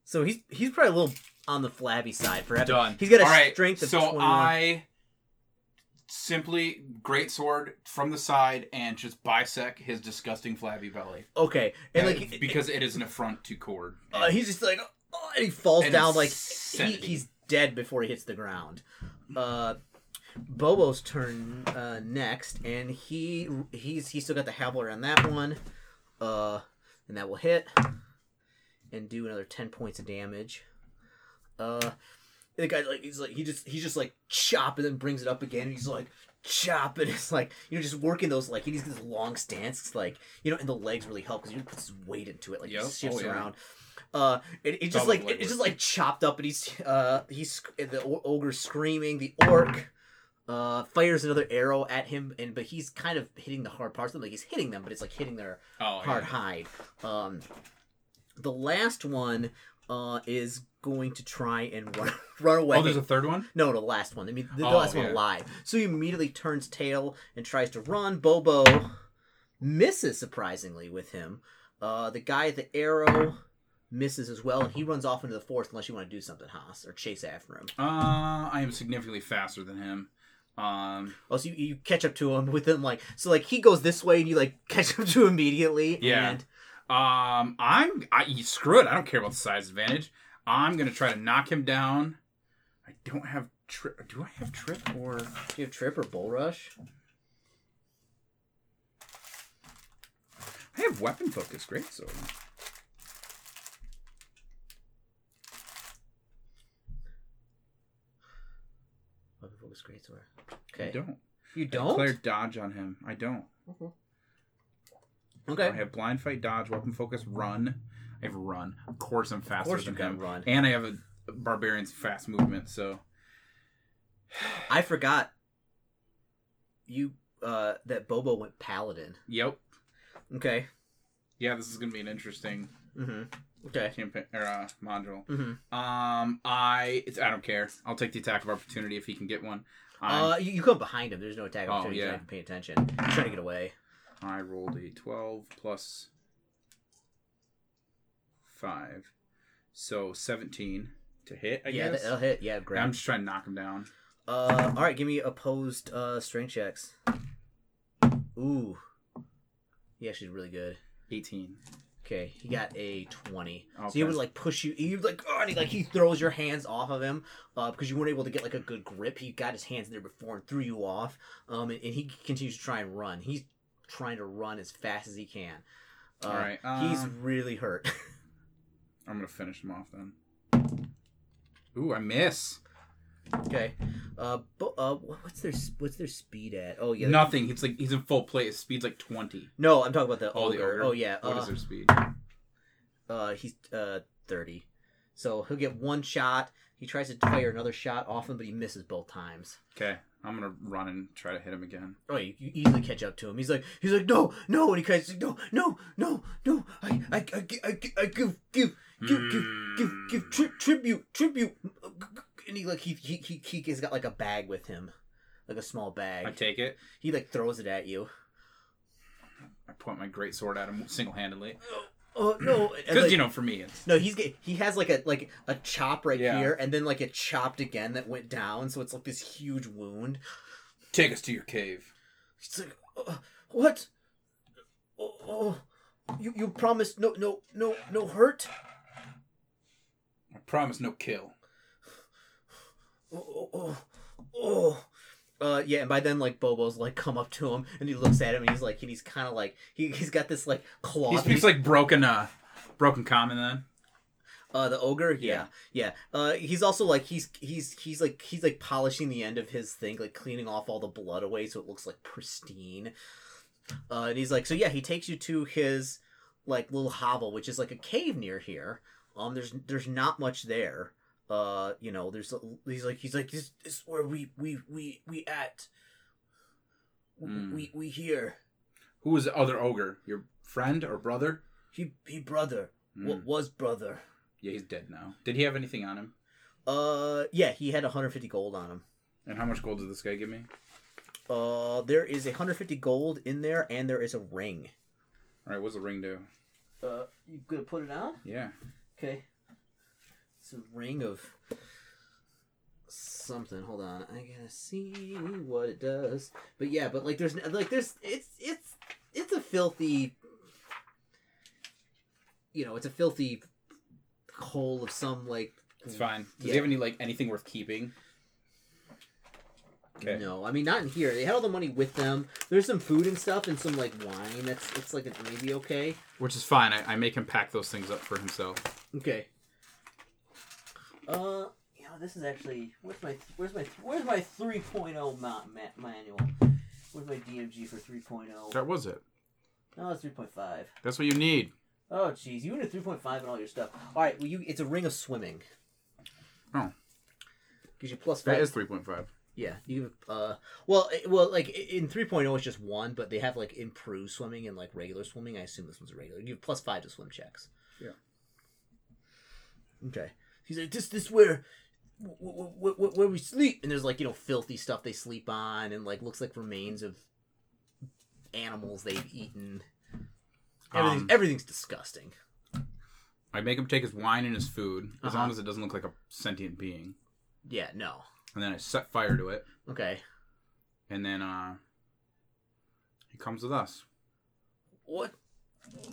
So he's he's probably a little on the flabby side for having. Done. He's got a All right, strength of so 21. I simply great sword from the side and just bisect his disgusting flabby belly. Okay, and Uh, like because it is an affront to Kord. uh, he's just like oh, and he falls And down like he, insanity. he's dead before he hits the ground. Uh, Bobo's turn uh, next, and he he's he's still got the halberd on that one, uh, and that will hit and do another ten points of damage. Uh, the guy like he's like he just he's just like chop and then brings it up again. And he's like chop and it's like you know just working those like he needs this long stance. It's like you know and the legs really help because he puts his weight into it like Yep. he shifts Oh, yeah. around. Uh, it, it's just Double like it's just like chopped up and he's uh he's the ogre screaming. The orc uh fires another arrow at him and but he's kind of hitting the hard parts of them like he's hitting them but it's like hitting their oh, hard yeah. hide. Um, the last one uh, is going to try and run, run away. Oh, there's a third one. No, the last one. I mean, the, the Oh, last one alive. So he immediately turns tail and tries to run. Bobo misses surprisingly with him. Uh, the guy at the arrow misses as well, and he runs off into the forest unless you want to do something, Haas, or chase after him. Uh, I am significantly faster than him. Um, Oh, so you, you catch up to him with him like so like he goes this way and you like catch up to him immediately. Yeah. And um, I'm I screw it. I don't care about the size advantage. I'm gonna try to knock him down. I don't have trip. Do I have trip or? do you have trip or bull rush? I have weapon focus. Great sword. Weapon focus great sword. I don't. You don't? declare dodge on him. I don't. Okay. I have blind fight, dodge, weapon focus, run. I have run. Of course, I'm Of faster course than you got him. run. And I have a barbarian's fast movement. So I forgot you uh that Bobo went paladin. yep. Okay. Yeah, this is gonna be an interesting Mm-hmm. Okay. campaign or uh, module. Mm-hmm. Um, I it's I don't care. I'll take the attack of opportunity if he can get one. Uh, you, you come behind him. There's no attack Oh, opportunity. He's yeah. not even paying attention. He's trying to get away. I rolled a 12 plus 5. So 17 to hit, I yeah, guess. that'll hit. Yeah, grab. I'm just trying to knock him down. Uh, all right. Give me opposed uh strength checks. Ooh. He actually did really good. 18. Okay, he got a twenty. So he would like push you. He would like, oh, and he, like he throws your hands off of him, uh, because you weren't able to get like a good grip. He got his hands in there before and threw you off. Um, and, and he continues to try and run. He's trying to run as fast as he can. Uh, All right, he's um, really hurt. I'm going to finish him off then. Ooh, I miss. Okay. Uh, but uh, what's their what's their speed at? Oh yeah. Nothing. He's like he's in full play. His speed's like 20. No, I'm talking about the Oh, the ogre? Oh yeah. What uh, is their speed? Uh, he's uh thirty. So he'll get one shot. He tries to fire another shot off him, but he misses both times. Okay. I'm going to run and try to hit him again. Oh, you, you easily catch up to him. He's like, he's like, no, no, and he like, no, no, no, no. I, I, I, I, I give, give, give, give, give, give tri- tribute, tribute. And he like he he he he has got like a bag with him, like a small bag. I take it. He like throws it at you. I point my great sword at him single handedly. Oh no! Because, like- you know, for me, it's. No, he's he has like a like a chop right Yeah. here, and then like it chopped again that went down, so it's like this huge wound. Take us to your cave. He's like, uh, what? Oh, oh, you you promised no no no no hurt. I promise no kill. Oh oh oh. oh. Uh yeah, and by then like Bobo's like come up to him and he looks at him and he's like and he's kind of like he he's got this like claw. He speaks like broken, uh, broken common then. Uh, the ogre, yeah, yeah. Uh, he's also like he's he's he's like he's like polishing the end of his thing, like cleaning off all the blood away, so it looks like pristine. Uh, and he's like, so yeah, he takes you to his like little hovel, which is like a cave near here. Um, there's there's not much there. Uh, you know, there's he's like he's like this, this is where we we we we at. Mm. We we here. Who was the other ogre? Your friend or brother? He he brother. What Mm. was brother? Yeah, he's dead now. Did he have anything on him? Uh, yeah, he had 150 gold on him. And how much gold did this guy give me? Uh, there is 150 gold in there, and there is a ring. All right, what's the ring do? Uh, you gonna put it on? Yeah. Okay. It's a ring of something. Hold on, I gotta see what it does. But yeah, but like, there's like, there's it's it's it's a filthy. You know, it's a filthy hole of some like. It's fine. Does Yeah. he have any like anything worth keeping? Okay. No, I mean not in here. They had all the money with them. There's some food and stuff and some like wine. That's it's like it's maybe okay. Which is fine. I, I make him pack those things up for himself. Okay. Uh, you know, this is actually where's my where's my where's my 3.0 ma- ma- manual? Where's my DMG for 3.0? That was it. No, it's 3.5. That's what you need. Oh, jeez, you need a 3.5 and all your stuff. All right, well, you it's a ring of swimming. Oh. Gives you plus That five. is three point five. Yeah, you uh, well, it- well, like i- in 3.0 it's just one, but they have like improved swimming and like regular swimming. I assume this one's a regular. You have plus five to swim checks. Yeah. Okay. He's like, this, this where, where, where, where we sleep, and there's like you know filthy stuff they sleep on, and like looks like remains of animals they've eaten. Everything's Um, everything's disgusting. I make him take his wine and his food, as Uh-huh. long as it doesn't look like a sentient being. Yeah. No. And then I set fire to it. Okay. and then uh, he comes with us. What?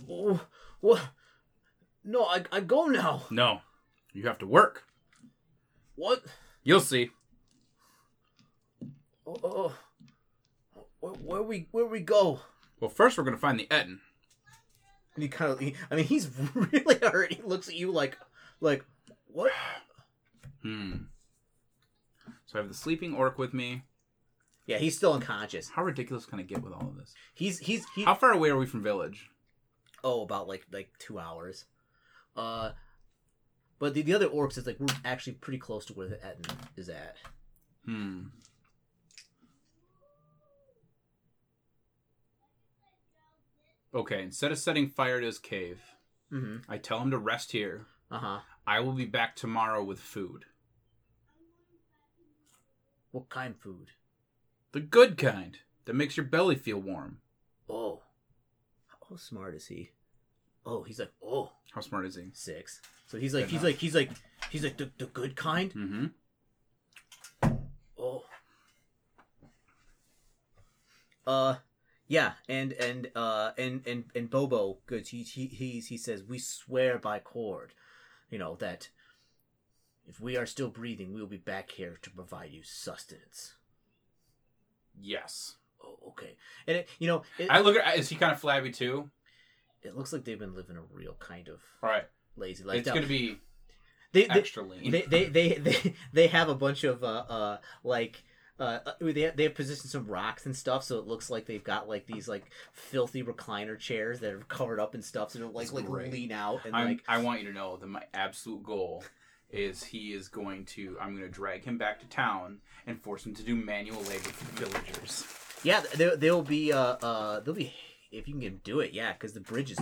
Oh, what? No, I I go now. No, you have to work. What? You'll see. Oh, oh, oh. Where, where we where we go? Well, first we're gonna find the Ettin. And he kind of, he, I mean, he's really hurt. He looks at you like, like, what? Hmm. So I have the sleeping orc with me. Yeah, he's still unconscious. How ridiculous can I get with all of this? He's he's he. How far away are we from village? Oh, about like like two hours. Uh, but the, the other orcs is like we're actually pretty close to where the Ettin is at. Hmm. Okay, instead of setting fire to his cave, Mm-hmm. I tell him to rest here. Uh huh. I will be back tomorrow with food. What kind of food? The good kind that makes your belly feel warm. Oh, how smart is he? Oh, he's like oh How smart is he? six. So he's like Good he's enough. like he's like he's like the, the good kind. Mm-hmm. Oh. Uh, yeah, and and uh and and and Bobo, good. He he he's, he says we swear by Kord, you know that if we are still breathing, we will be back here to provide you sustenance. Yes. Oh, okay. And it, you know, it, I look at. Is he kind of flabby too? it looks like they've been living a real kind of All right. Lazy it's lifestyle. gonna be they, they, extra lean. they, they, they, they, they have a bunch of uh, uh like uh they have, they have positioned some rocks and stuff so it looks like they've got like these like filthy recliner chairs that are covered up and stuff so they're like That's like lean out and I'm, like I want you to know that my absolute goal is he is going to. I'm going to drag him back to town and force him to do manual labor for the villagers. yeah they they'll be uh uh they'll be if you can get 'em do it yeah because the bridge is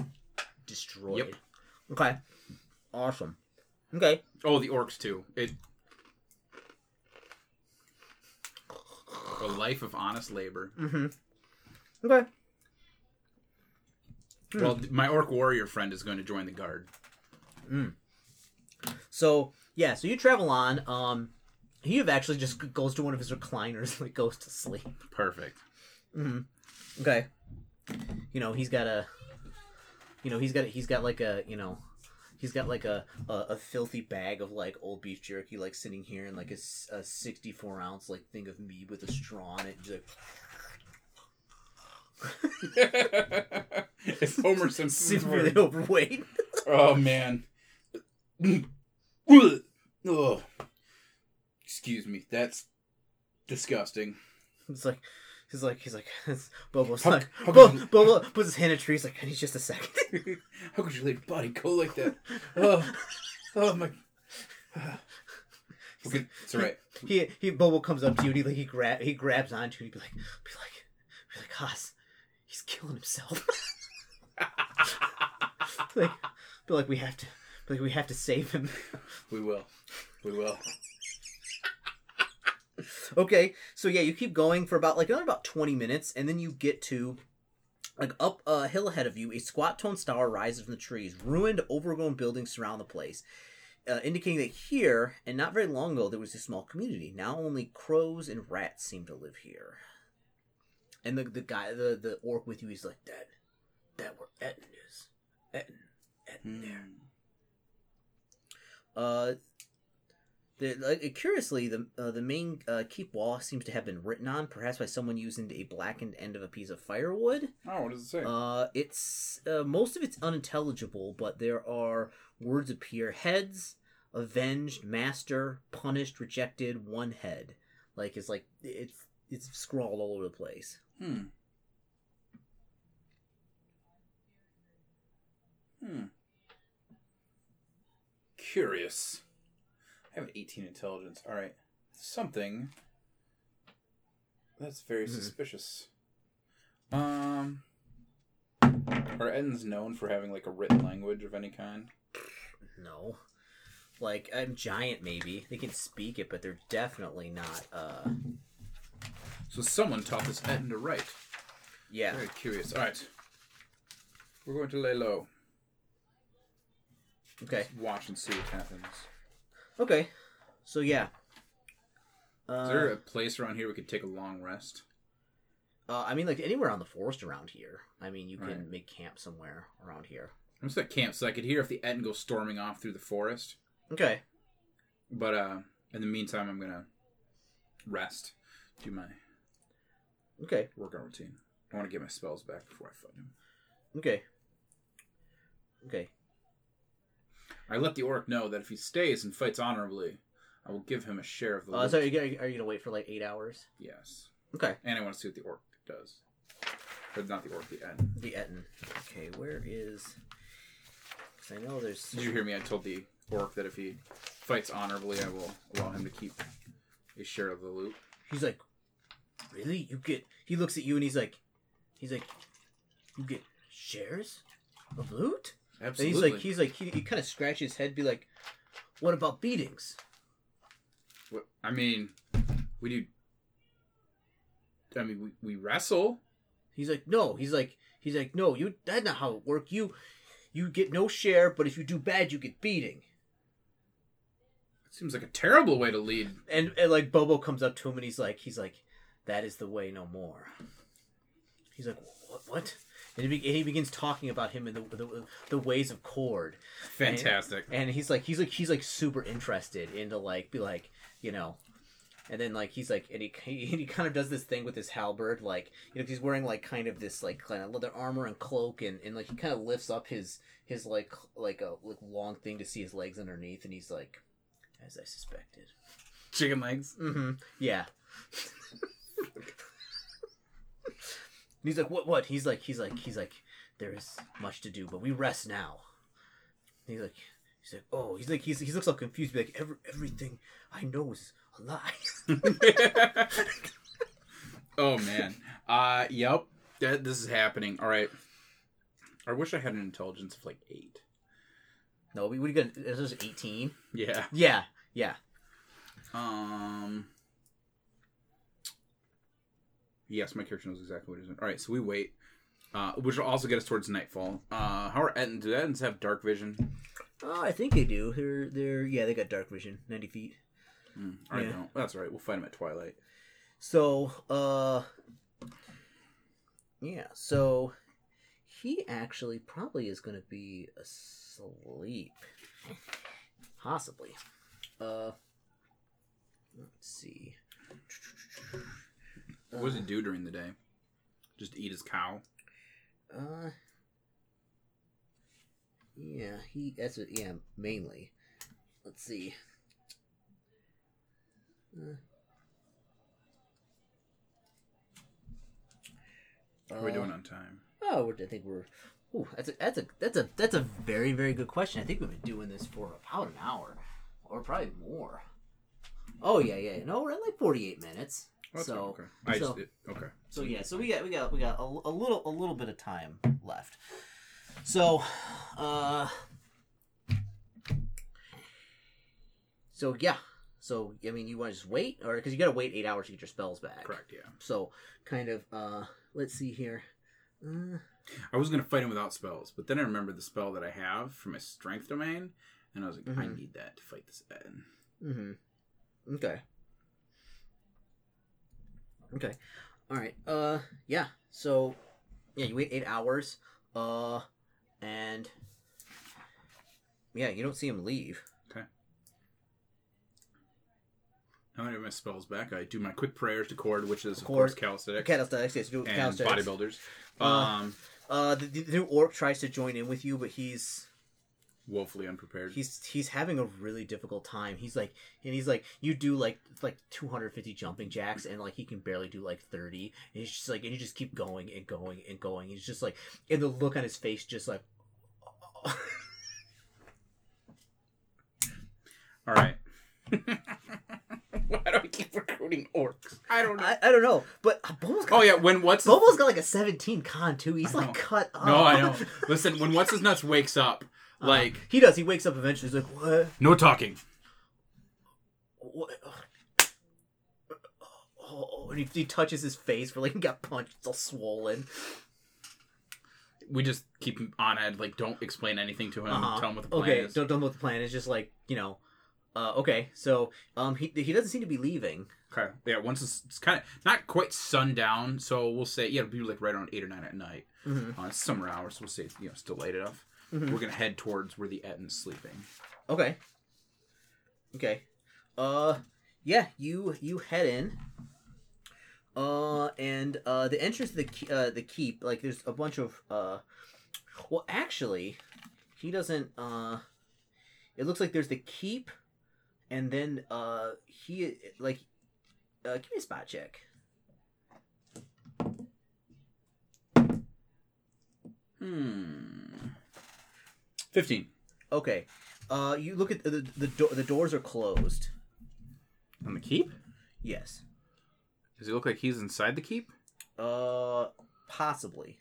destroyed. Yep. Okay. Awesome. Okay. Oh, the orcs too. It. A life of honest labor. Mm-hmm. Okay. Hmm. Well, my orc warrior friend is going to join the guard. Mm. So yeah, so you travel on. Um, he actually just goes to one of his recliners, and like goes to sleep. Perfect. Mm-hmm. Okay. You know he's got a. You know he's got he's got like a you know. He's got like a, a, a filthy bag of like old beef jerky, like sitting here, and like a, a sixty-four ounce like thing of meat with a straw in it. Just like it's Homer Simpson's severely word. overweight. Oh man. oh. Excuse me. That's disgusting. It's like he's like he's like Bobo's How- like how Bo- you- Bobo puts his hand in a tree. He's like, I need just a second. How could your body go like that? Oh, oh my. Okay, it's all right. he he Bobo comes up to you and he like he grab he grabs onto you and he be like be like be like Haas, he's killing himself. like be like we have to like we have to save him. We will. We will. Okay, so yeah, you keep going for about like another about twenty minutes, and then you get to like up a hill ahead of you. A squat toned tower rises from the trees. Ruined, overgrown buildings surround the place. Uh, indicating that here, and not very long ago, there was a small community. Now only crows and rats seem to live here. And the the guy, the the orc with you, he's like that. That where Ettin is. Ettin, Ettin there. Uh, the, like, curiously, the uh, the main uh, keep wall seems to have been written on, perhaps by someone using a blackened end of a piece of firewood. Oh, what does it say? Uh, it's uh, most of it's unintelligible, but there are words appear: heads, avenged, master, punished, rejected, one head. Like it's like it's it's scrawled all over the place. Hmm. Hmm. Curious. I have an 18 intelligence. All right. Something. That's very Hmm. suspicious. Um. Are Ettins known for having like a written language of any kind? No, like I'm giant. Maybe they can speak it, but they're definitely not. Uh, So someone taught this Ettin to write. yeah. Very curious. All right. We're going to lay low. Okay. Watch and see what happens. Okay. So yeah. Uh, Is there a place around here we could take a long rest? Uh, I mean, like anywhere on the forest around here. I mean, you can Right. make camp somewhere around here. I'm just at camp so I could hear if the Ettin goes storming off through the forest. Okay. But uh, in the meantime, I'm gonna rest, do my Okay. workout routine. I want to get my spells back before I fight him. Okay. Okay. I let the orc know that if he stays and fights honorably, I will give him a share of the. Uh, loot. so are you, gonna, are you gonna wait for like eight hours? Yes, Okay. and I want to see what the orc does. But not the orc, the Ettin. The Ettin. Okay, where is? Because I know there's. Did you hear me? I told the orc that if he fights honorably, I will allow him to keep a share of the loot. He's like, really? You get? He looks at you and he's like, he's like, you get shares of loot? And Absolutely. he's like, he's like, he, he kind of scratches his head, be like, what about beatings? What- I mean, we do. I mean, we, we wrestle. He's like, no. He's like, he's like, no. You that's not how it work. You, you get no share, but if you do bad, you get beating. Seems like a terrible way to lead. And, and like Bobo comes up to him and he's like, he's like, that is the way no more. He's like, what? what? And he, be- and he begins talking about him and the, the the ways of Kord. Fantastic. and he's like he's like he's like super interested into like be like you know and then like he's like and he he, he kind of does this thing with his halberd like you know he's wearing like kind of this like kind of leather armor and cloak and, and like he kind of lifts up his his like like a like long thing to see his legs underneath and he's like as i suspected Chicken legs. mm-hmm yeah And he's like what what he's like he's like he's like there is much to do but we rest now and he's like he's like oh he's like he's, he looks all confused be like Every, everything i know is a lie oh man. Uh, yep. That, this is happening. All right. I wish I had an intelligence of like eight. no we would get this is 18 Yeah. yeah yeah Um. Yes, my character knows exactly what he's doing. All right, so we wait, uh, which will also get us towards nightfall. Uh, how are Ettins? Do Ettins have dark vision? oh i think they do they're they're yeah they got dark vision 90 feet Hmm, I Yeah. don't. That's all right. We'll fight him at twilight. So, uh, yeah, so he actually probably is going to be asleep. Possibly. Uh, let's see. What does he do during the day? Just eat his cow. Uh, yeah, he, that's what, yeah, mainly. Let's see. Uh, What are we uh, doing on time? Oh, we're, I think we're. Ooh, that's a that's a that's a that's a very very good question. I think we've been doing this for about an hour, or probably more. Oh yeah, yeah. No, we're at like forty eight minutes. Oh, that's so okay. I so- just, okay. so yeah, so we got we got we got a, a little a little bit of time left. So, uh, so yeah, so I mean, you want to just wait, or because you got to wait eight hours to get your spells back. Correct. Yeah. So, kind of, uh, let's see here. Uh, I was gonna fight him without spells, but then I remembered the spell that I have for my strength domain, and I was like, I Mhm. need that to fight this Ettin. Mm-hmm. Okay. Okay. All right. Uh, yeah. So, yeah, you wait eight hours. Uh, and yeah, you don't see him leave. Now that I have my spells back, I do my quick prayers to Kord, which is of course calisthenics Calisthenics, yes, do and calisthenics. bodybuilders. Uh, Um, Uh, the, the new orc tries to join in with you, but he's woefully unprepared. he's he's having a really difficult time. He's like, and he's like, you do like like 250 jumping jacks, and like he can barely do like 30. And he's just like, and you just keep going and going and going. He's just like, and the look on his face, just like, All right. Why do I keep recruiting orcs? I don't know. I, I don't know, but Bobo's got, Oh yeah, when what's Bobo's got like a 17 con too. He's like cut up. no, I know. Listen, when what's his nuts wakes up, Uh, like he does. He wakes up eventually. He's like, what? no talking. what? Oh, and he, he touches his face where like he got punched. It's all swollen. We just keep him on edge. Like, don't explain anything to him. Uh-huh. Tell him what the plan Okay, is. don't don't know what the plan is. Just like you know, Uh, okay, so um, he he doesn't seem to be leaving. Okay. Yeah. Once it's, it's kind of not quite sundown, so we'll say yeah, it'll be like right around eight or nine at night. Mm-hmm. Uh, summer hours, so we'll say you know still late enough. Mhm. We're gonna head towards where the Ettin's sleeping. Okay. Okay. Uh, yeah, you you head in. Uh, and uh, the entrance to the uh the keep, like there's a bunch of uh, well, actually, he doesn't. Uh, it looks like there's the keep, and then uh, he like, uh, give me a spot check. Hmm. Fifteen. Okay. Uh, you look at the the, do- the doors are closed. On the keep? Yes. Does he look like he's inside the keep? Uh, possibly.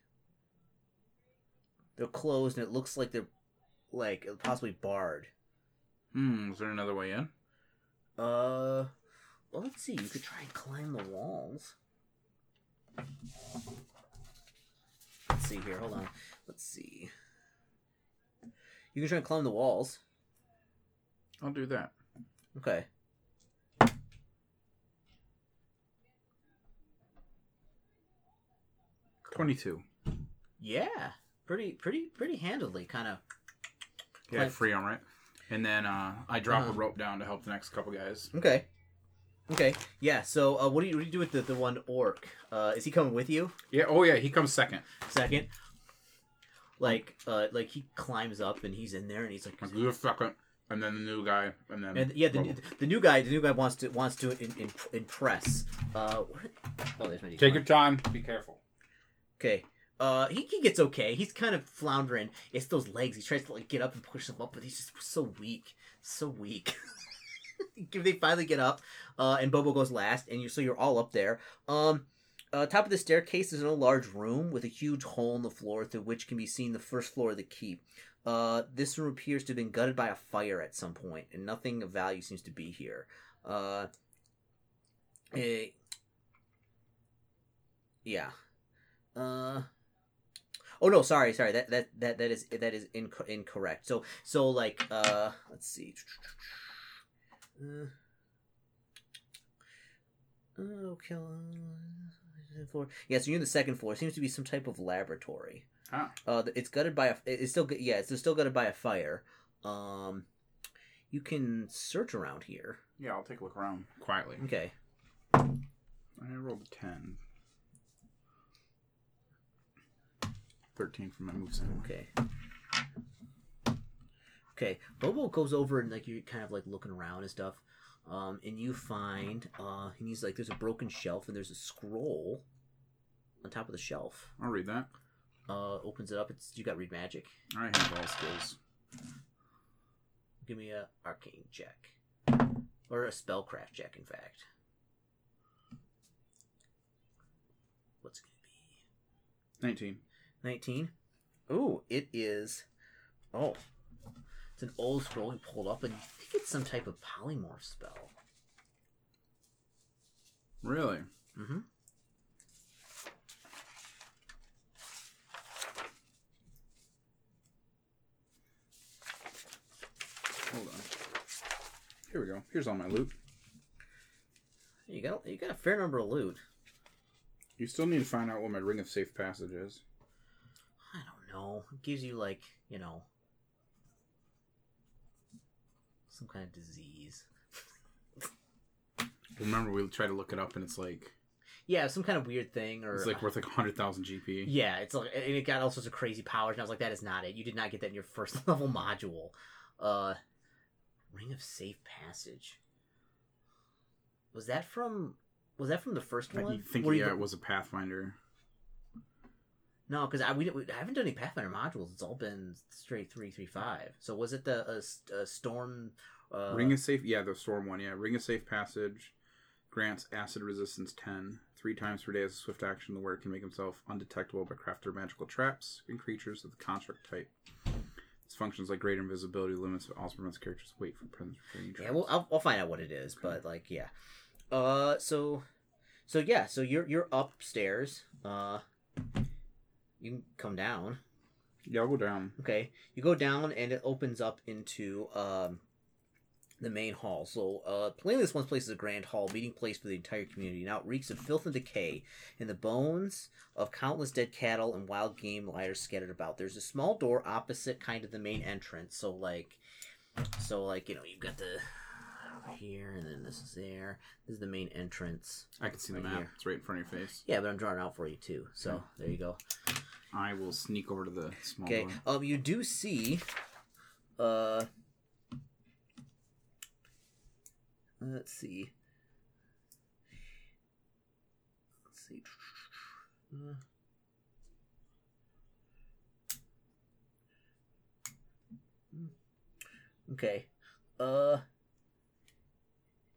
They're closed, and it looks like they're like possibly barred. Hmm. Is there another way in? Uh, well, let's see. You could try and climb the walls. Let's see here. Hold on. Let's see. You can try and climb the walls. I'll do that. Okay. Twenty-two. Yeah. Pretty, pretty, pretty handily. Kind of. Yeah, Climb- free on right. And then uh, I drop Uh-huh. a rope down to help the next couple guys. Okay. Okay. Yeah. So, uh, what do you what do you do with the the one orc? Uh, is he coming with you? Yeah. Oh yeah, he comes second. Second. Like, uh, like he climbs up and he's in there and he's like, Like, you're second, and then the new guy, and then and yeah, the, Bubble. the new guy, the new guy wants to wants to in, in, impress. Uh, what- oh, there's my take your time. Be careful. Okay. Uh, he, he gets okay. He's kind of floundering. It's those legs. He tries to like get up and push them up, but he's just so weak, so weak. they finally get up, uh, and Bobo goes last, and you so you're all up there. Um, uh, top of the staircase is in a large room with a huge hole in the floor through which can be seen the first floor of the keep. Uh, this room appears to have been gutted by a fire at some point, and nothing of value seems to be here. Uh, eh, yeah. Uh, oh no, sorry, sorry. That that that that is that is inc- incorrect. So so like uh, let's see. Uh, okay. Floor. Yeah, so you're in the second floor. Seems to be some type of laboratory. Ah. Uh, it's gutted by a. It's still yeah. It's still gutted by a fire. Um, you can search around here. Yeah, I'll take a look around quietly. Okay. I rolled a ten. Thirteen for my move set. Okay. Okay. Bobo goes over and like you're kind of like looking around and stuff. Um, and you find uh and he's like there's a broken shelf and there's a scroll on top of the shelf. I'll read that. Uh opens it up, it's you got read magic. I have all skills. Give me a arcane check. Or a spellcraft check, in fact. What's it gonna be? Nineteen. 19. Ooh, it is. Oh. It's an old scroll he pulled up, and I think it's some type of polymorph spell. Really? Mm-hmm. Hold on. Here we go. Here's all my loot. You got you got a fair number of loot. You still need to find out what my ring of safe passage is. I don't know. It gives you like you know some kind of disease. Remember, we tried to look it up, and it's like Yeah, some kind of weird thing, or it's like worth like hundred thousand GP. yeah, it's like and it got all sorts of crazy powers. And I was like, that is not it. You did not get that in your first level module. Uh, Ring of Safe Passage. Was that from? Was that from the first one? I think yeah, it was a Pathfinder. No, because I we, we I haven't done any Pathfinder modules. It's all been straight three three five. So was it the uh, uh, storm? Uh, Ring of safe, yeah, the storm one, yeah. Ring of safe passage grants acid resistance ten. Three times per day as a swift action, the wearer can make himself undetectable by crafter magical traps and creatures of the construct type. This functions like greater invisibility limits but also prevents characters wait for presence Yeah, well, I'll, I'll find out what it is, but like, yeah. Uh, so, so yeah, so you're you're upstairs. Uh, you can come down. yeah, I'll go down. Okay, you go down and it opens up into um, the main hall. So, uh, plainly, this one place is a grand hall, meeting place for the entire community. Now it reeks of filth and decay, and the bones of countless dead cattle and wild game lie scattered about. There's a small door opposite, kind of the main entrance. So, like, so like you know, you've got the over here, and then this is there. This is the main entrance. I can see the map. here. It's right in front of your face. Yeah, but I'm drawing it out for you too. So Okay. there you go. I will sneak over to the small Okay. door. Um, you do see, uh, let's see. Let's see. Uh, Okay. Uh.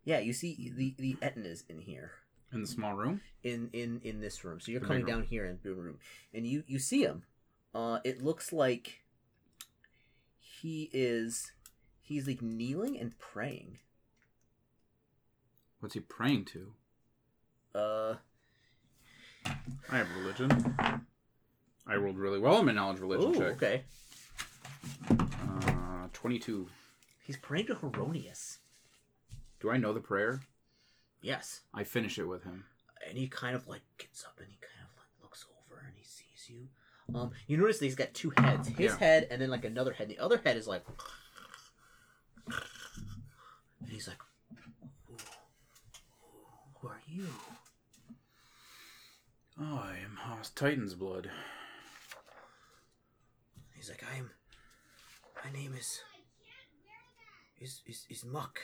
Yeah, you see the the Ettin's in here In the small room? in in in this room. So you're The coming room. down here in the room, and you you see him. Uh, it looks like he is he's like kneeling and praying. What's he praying to? Uh, I have religion. I rolled really well on my knowledge religion ooh, check. okay. Uh, 22. He's praying to Heironeous. Do I know the prayer? Yes, I finish it with him. and he kind of like gets up and he kind of like looks over and he sees you. Um, you notice that he's got two heads. His Yeah. head and then like another head. The other head is like, and he's like, "Who, who are you?" Oh, I am Haas Titan's blood. He's like, I'm. My name is. Is is is Muck.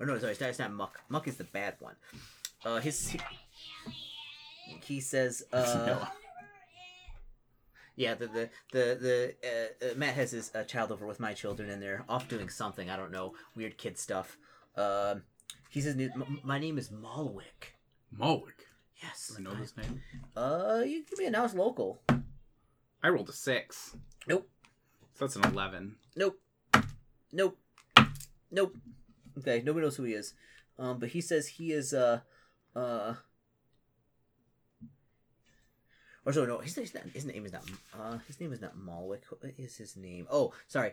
Oh no, sorry, it's not, Muck. Muck is the bad one. Uh, his. He, he says, uh, yeah, the the the the uh, uh, Matt has his uh, child over with my children, and they're off doing something. I don't know, weird kid stuff. Um, he says, "M- my name is Malwick. Mulwick. Yes. Do I know this name? Uh, you can be announced local. I rolled a 6. Nope. So that's an 11. Nope. Nope. Nope. Okay, nobody knows who he is. Um, but he says he is uh uh or so no, his, his, his name is not uh his name is not Malwick. What is his name? Oh, sorry.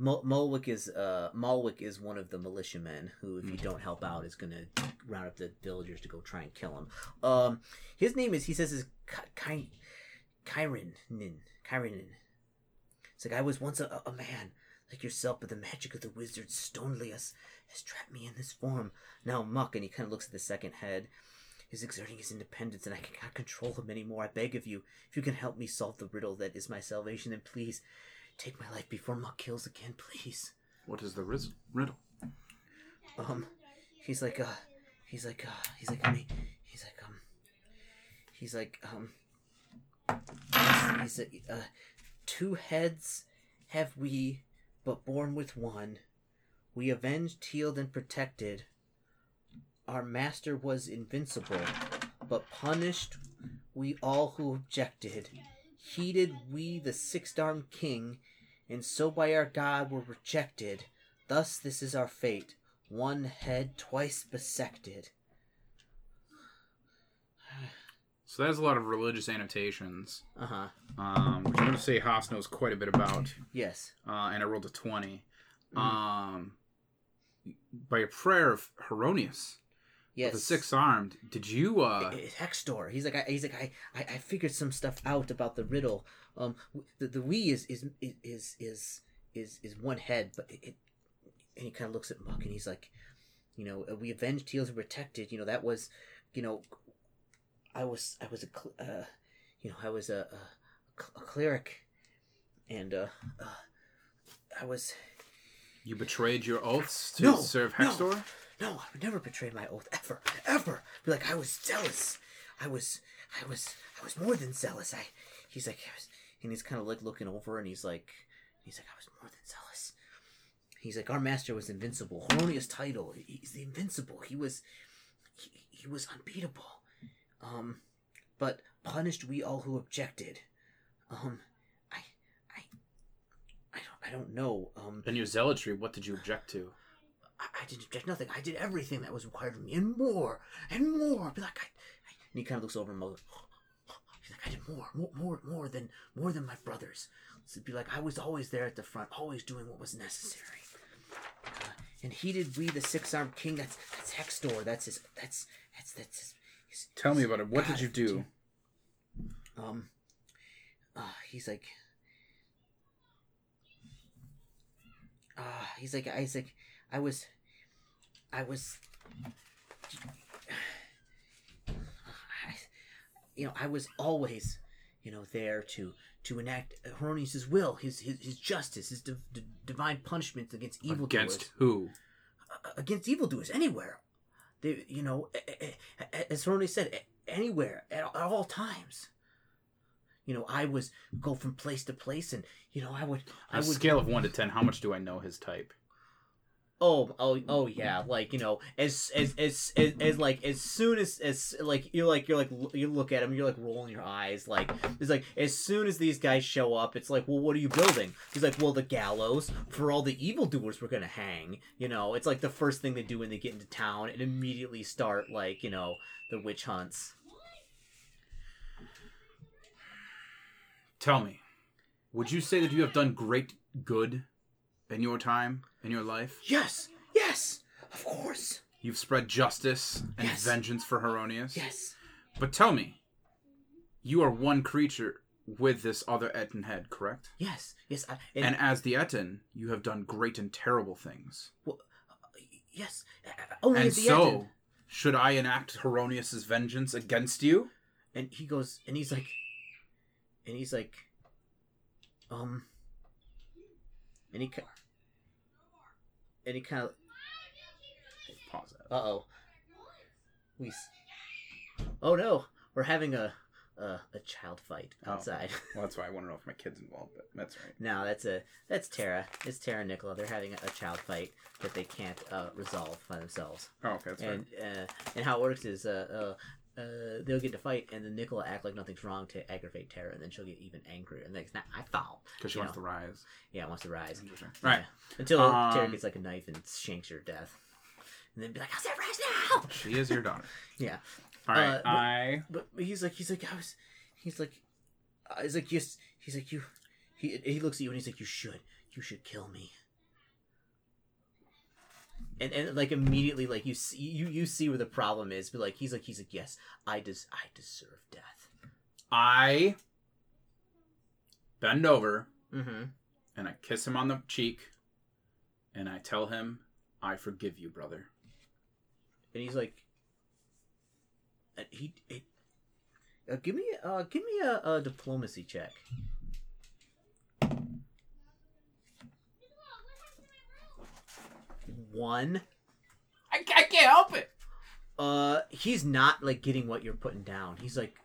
Mulwick is uh Malwick is one of the militiamen who, if you don't help out, is gonna round up the villagers to go try and kill him. Um, his name is he says is Ky- Kyrin Kyrin. It's like I was once a, a man like yourself, but the magic of the wizard Stonelius has trapped me in this form. Now Muck, and he kind of looks at the second head, is exerting his independence, and I cannot control him anymore. I beg of you, if you can help me solve the riddle that is my salvation, then please take my life before Muck kills again, please. What is the riz- riddle? Um, he's like, uh, he's like, uh, he's like, me, he's like, um, he's like, um, he's, he's a, uh, two heads have we, but born with one. We avenged, healed, and protected. Our master was invincible, but punished we all who objected. Heeded we the six-armed king, and so by our God were rejected. Thus this is our fate, one head twice bisected. So that has a lot of religious annotations, Uh huh. um, which I'm going to say Haas knows quite a bit about. Yes. Uh, and I rolled a 20. Mhm. Um, by a prayer of Heironeous, Yes. the six armed, did you. Uh, It's Hextor. He's like, I, he's like, I, I, I figured some stuff out about the riddle. Um, w- the the we is is is is is is one head, but it, it and he kind of looks at Muck and he's like, you know, uh, we avenged, healed, and protected. You know, that was, you know, I was I was a, uh, you know, I was a a, a cleric, and uh, uh, I was you betrayed your oaths to No, serve no. Hextor? No, I would never betray my oath ever, ever. Be like I was zealous. I was, I was, I was more than zealous. I, he's like, I was, and he's kind of like looking over, and he's like, he's like, I was more than zealous. He's like, our master was invincible. Heironeous title. He's the invincible. He was, he, he was unbeatable. Um, but punished we all who objected. Um, I, I, I don't, I don't know. Um, In your zealotry, what did you object to? I, I didn't object nothing. I did everything that was required of me and more and more. Be like, I, I and he kind of looks over and goes, he's like, I did more, more, more, more than more than my brothers. So it'd be like I was always there at the front, always doing what was necessary. and he did we the six armed king. That's that's Hextor. That's his. That's that's that's his. His Tell me about it. What did you do? Um. Uh, he's like. Uh, he's like he's like I was, I was. I, you know, I was always, you know, there to to enact Heironeous' will, his his, his justice, his div- div- divine punishment against evildoers Against who? against evildoers anywhere. They, you know, as Ronnie said, anywhere at, at all times. You know, I was go from place to place, and you know, I would, I On a would. scale of one to ten, how much do I know his type? Oh, oh, oh, yeah! Like you know, as as as as, as like as soon as as like you're like you're like you look at him, you're like rolling your eyes. Like it's like as soon as these guys show up, it's like, well, what are you building? He's like, well, the gallows for all the evildoers we're gonna hang. You know, it's like the first thing they do when they get into town, and immediately start like you know the witch hunts. Tell me, would you say that you have done great good in your time, in your life? Yes, yes, of course, You've spread justice and Yes. vengeance for Heironeous? yes, But tell me, you are one creature with this other Ettin head, correct? yes, yes. I, And, and, as the Ettin, you have done great and terrible things. yes, uh, only and the so, should I enact Heironeous's vengeance against you? and he goes and he's like and he's like um and he and he kind of Pause that. uh-oh. We s- oh no. We're having a a, a child fight Oh. outside. Well, that's why I want to know if my kid's involved, but that's right. no that's a that's tara. It's tara and nicola. They're having a, a child fight that they can't uh, resolve by themselves. Oh, okay, that's and uh, and how it works is uh, uh, they'll get to fight, and then Nicola act like nothing's wrong to aggravate Tara, and then she'll get even angrier. And next, I foul. Because she you wants know. to rise. Yeah, wants to rise. Right. Yeah. Until Tara Um, gets like a knife and shanks her to death, and then be like, "I'll say rise now." She is your daughter. Yeah, All right. Uh, but- I. but, but he's like, he's like, I was, he's like, uh, he's like, yes, he's like, you, he he looks at you and he's like, you should, you should kill me. And, and like immediately like you see you, you see where the problem is but like he's like he's like yes I des- I deserve death I bend over mm-hmm and I kiss him on the cheek and I tell him, I forgive you, brother. and he's like, and he, he uh, give me, uh, give me a, a diplomacy check. One. I, I can't help it. Uh, he's not like getting what you're putting down. He's like,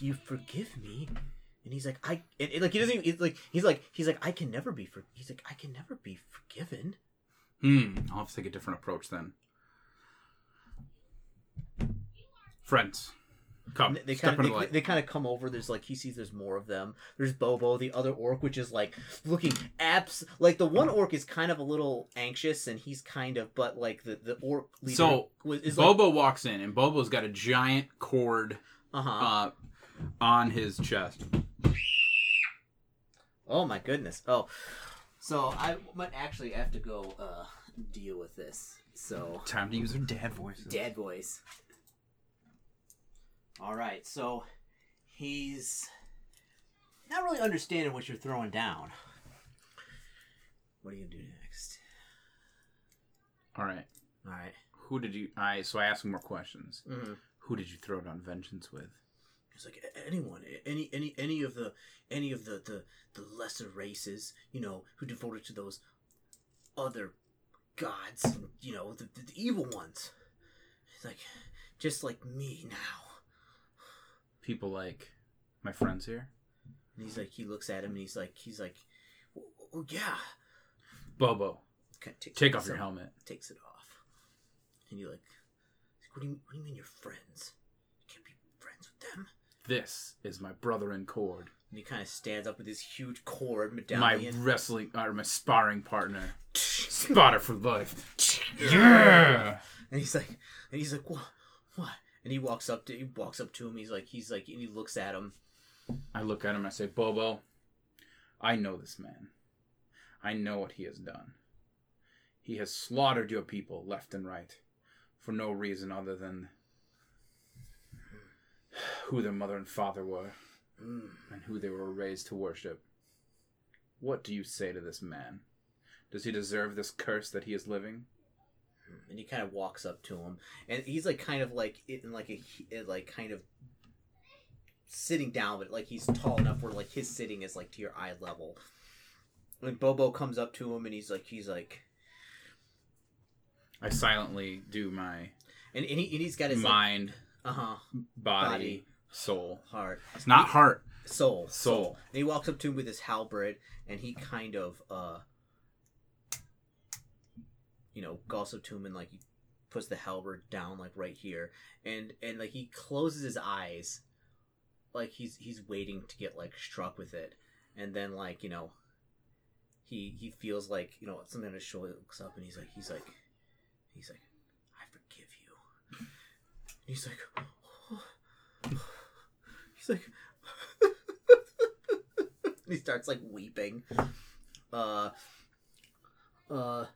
you forgive me, and he's like, I, and, and, like he doesn't. Even, it's like he's like he's like I can never be for. He's like I can never be forgiven. Hmm. I'll have to take a different approach then. Friends, come. They kind of they, they kind of come over. There's like he sees there's more of them. There's Bobo, the other orc, which is like looking abs like the one orc is kind of a little anxious, and he's kind of but like the the orc leader So, was, Bobo walks in, and Bobo's got a giant Kord uh huh. uh, on his chest. oh my goodness. Oh, so I might actually have to go uh deal with this. So Time to use her dad voices. dad voice. All right, so he's not really understanding what you're throwing down. What are you gonna do next? All right. All right. Who did you? I so I asked him more questions. Mm-hmm. Who did you throw down vengeance with? It's like anyone, any any any of the any of the the the lesser races, you know, who devoted to those other gods, you know, the, the, the evil ones. It's like just like me now. People like my friends here. And he's like, he looks at him and he's like, he's like, yeah. Bobo, Kinda takes- take off your some- helmet. Takes it off, and you're like, what do you what do you mean you're friends? You can't be friends with them. This is my brother in Kord. And he kind of stands up with his huge Kord My medallion. wrestling or my sparring partner. Spotter for life. Yeah. And he's like, and he's like, what, what? And he walks up to, he walks up to him. He's like, he's like, and he looks at him. I look at him and I say, Bobo, I know this man. I know what he has done. He has slaughtered your people left and right for no reason other than who their mother and father were Mm. and who they were raised to worship. What do you say to this man? Does he deserve this curse that he is living? And he kind of walks up to him and he's like kind of like in like a he- like kind of sitting down but like he's tall enough where like his sitting is like to your eye level and bobo comes up to him and he's like he's like I silently do my and, and, he, and he's got his like, mind, uh-huh body, Body. soul. heart It's not heart. soul Soul. and he walks up to him with his halberd and he kind of uh you know goes up to him and like he puts the halberd down like right here and and like he closes his eyes like he's he's waiting to get like struck with it and then like you know he he feels like you know something on his shoulder looks up and he's like he's like he's like i forgive you. And he's like he's like he starts like weeping. Uh uh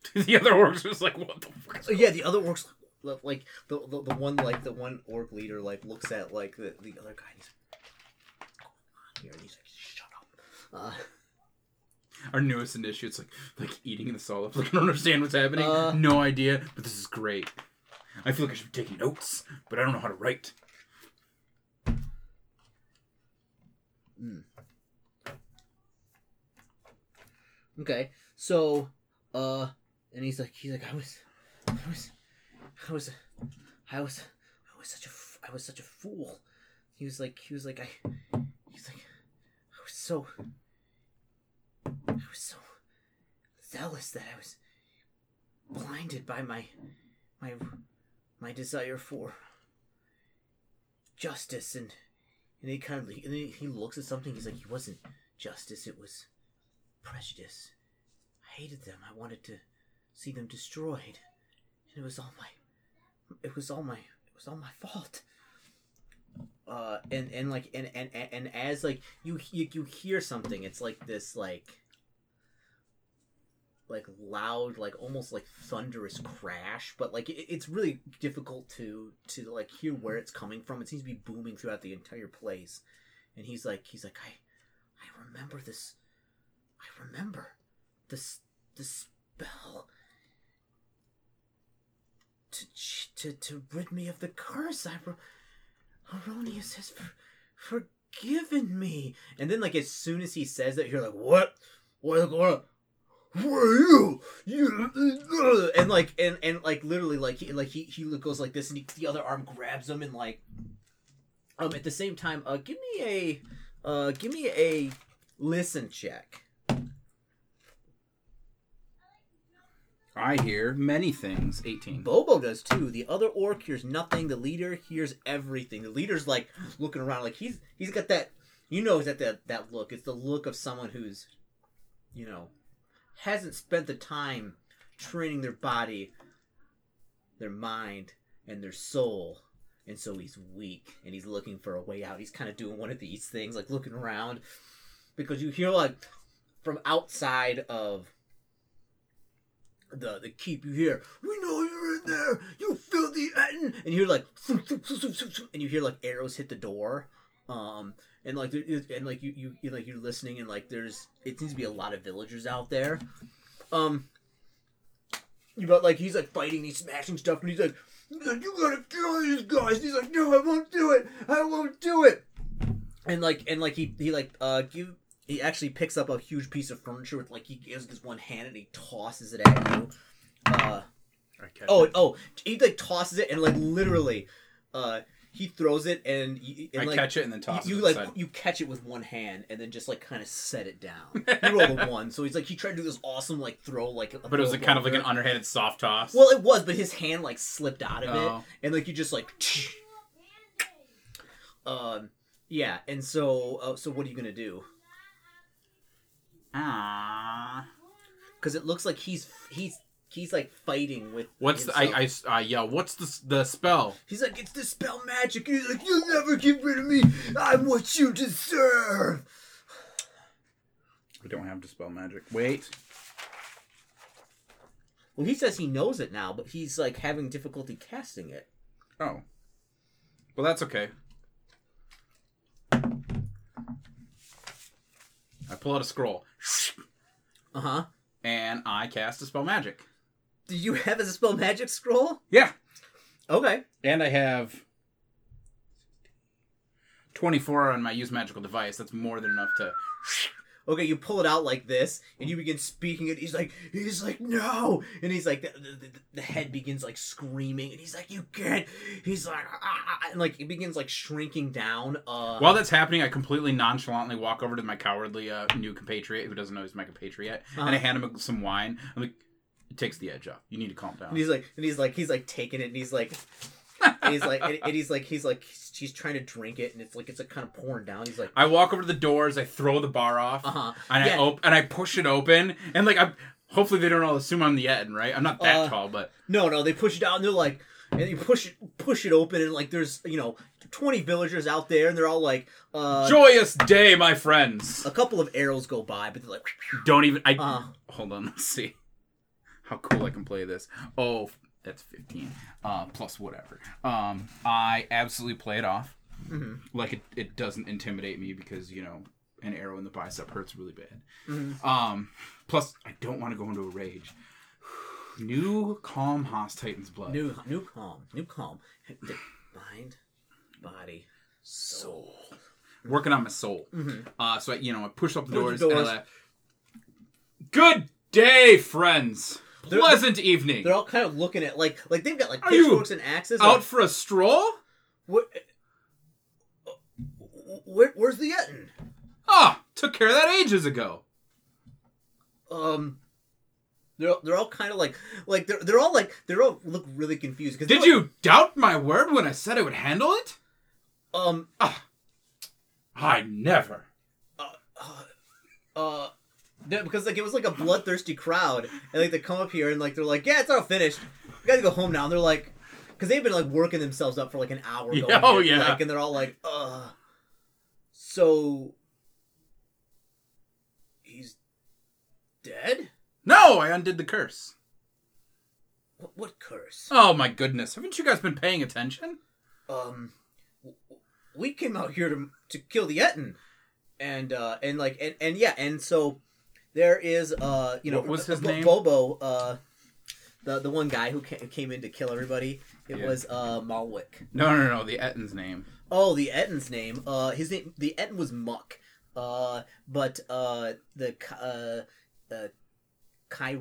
the other orcs was like, what the fuck? Yeah, the other orcs like, the, the the one like the one orc leader like looks at like the, the other guy and he's like, "What's going on here?" And he's like, "Shut up." Uh, Our newest initiate, it's like like eating the solid. Like I don't understand what's happening. Uh. no idea, but this is great. I feel like I should be taking notes, but I don't know how to write. okay, so uh, and he's like, he's like, I was, I was, I was, I was, I was such a, I was such a fool. He was like, he was like, I, he's like, I was so, I was so zealous that I was blinded by my, my, my desire for justice and and he kind of and he looks at something. He's like, he wasn't justice. It was prejudice. I hated them. I wanted to see them destroyed. And it was all my. It was all my. It was all my fault. Uh, and and like and and and, as like you, you you hear something, it's like this like. Like loud, like almost like thunderous crash, but like it, it's really difficult to to like hear where it's coming from. It seems to be booming throughout the entire place, and he's like, he's like, I, I remember this. I remember this the spell to to to rid me of the curse. I Heironeous has for, forgiven me. And then like as soon as he says that, you're like, what? What? What? Who are you? You and like and and like literally like he like he he goes like this and he, the other arm grabs him and like um at the same time uh give me a uh give me a listen check. I hear many things. 18. Bobo does too. The other orc hears nothing. The leader hears everything. The leader's like looking around, like he's he's got that. You know, that that that look. It's the look of someone who's, you know, hasn't spent the time training their body, their mind, and their soul, and so he's weak and he's looking for a way out. He's kind of doing one of these things, like looking around, because you hear like from outside of the the keep you hear we know you're in there. You filthy Ettin and you hear like and you hear like arrows hit the door. Um and like and like you you like you're listening and like there's it seems to be a lot of villagers out there. Um you got like he's like fighting he's smashing stuff. And he's like he's like, you gotta kill these guys. And he's like no I won't do it. I won't do it. And like and like he he like uh give he actually picks up a huge piece of furniture with like he gives this one hand and he tosses it at you. Uh I catch oh it. oh he like tosses it and like literally uh he throws it and, y- and I like catch it and then toss you, it you like side. you catch it with one hand and then just like kind of set it down. You roll a one, so he's like he tried to do this awesome like throw like. a But it was like, kind of like an underhanded soft toss. Well, it was, but his hand like slipped out of Oh. it, and like you just like. Um, yeah, and so uh, so what are you gonna do? Ah. Because it looks like he's he's he's like fighting with. What's the, himself. I I uh, yell? What's the the spell? He's like, it's dispel magic. And he's like, you'll never get rid of me. I'm what you deserve. We don't have dispel magic. Wait. Well, he says he knows it now, but he's like having difficulty casting it. Oh. Well, that's okay. I pull out a scroll Uh huh. and I cast dispel magic. Do you have dispel magic scroll? Yeah. Okay. And I have 24 on my use magical device. That's more than enough to. Okay, you pull it out like this, and you begin speaking it. He's like, he's like, no, and he's like, the, the, the head begins like screaming, and he's like, you can't. He's like, ah, and like it begins like shrinking down. Uh, While that's happening, I completely nonchalantly walk over to my cowardly uh, new compatriot who doesn't know he's my compatriot, and I Uh-huh. hand him some wine. I'm like, it takes the edge off. You need to calm down. and he's like, and he's like, he's like taking it, and he's like, and he's like, and, and he's like, he's like, he's trying to drink it, and it's like, it's like kind of pouring down. He's like, I walk over to the doors. I throw the bar off, uh huh. and yeah. I op- and I push it open. And like, I hopefully they don't all assume I'm the Ettin, right? I'm not that Uh, tall, but No, no, they push it out And they're like, and you push it, push it open, and like, there's you know, twenty villagers out there, and they're all like, uh, joyous day, my friends. a couple of arrows go by, but they're like, Don't even. I uh, hold on. Let's see how cool I can play this. Oh, that's 15 uh, plus whatever. Um, I absolutely play it off mhm, like it, it doesn't intimidate me because you know an arrow in the bicep hurts really bad. mhm. Um, plus I don't want to go into a rage. New calm Haas Titan's blood. new, new calm, new calm, mind, body, soul. Working on my soul. Mhm. Uh, so I, you know I push up the doors. the And I doors. laugh. Good day, friends. They're- Pleasant evening. They're all kind of looking at like, like they've got like pitchforks and axes. Out Like, for a stroll? where, where, where's the Ettin? Ah, took care of that ages ago. Um, they're they're all kind of like like they're they're all like they're all look really confused. Did they're you doubt my word when I said I would handle it? like, um I never. uh no, because like it was like a bloodthirsty crowd and like they come up here and like they're like yeah it's all finished we gotta go home now and they're like because they've been like working themselves up for like an hour Yeah, oh, yeah. like, and they're all like uh so he's dead No, I undid the curse. what, what curse Oh my goodness. Haven't you guys been paying attention? um we came out here to to kill the Ettin and uh and like and, and yeah and so there is uh you know What was his Bo- name? Bobo uh the the one guy who came in to kill everybody it Yeah. was uh Malwick No, no, no. The Ettin's name. oh the Ettin's name uh his name the Etten was Muck uh but uh the uh uh Kai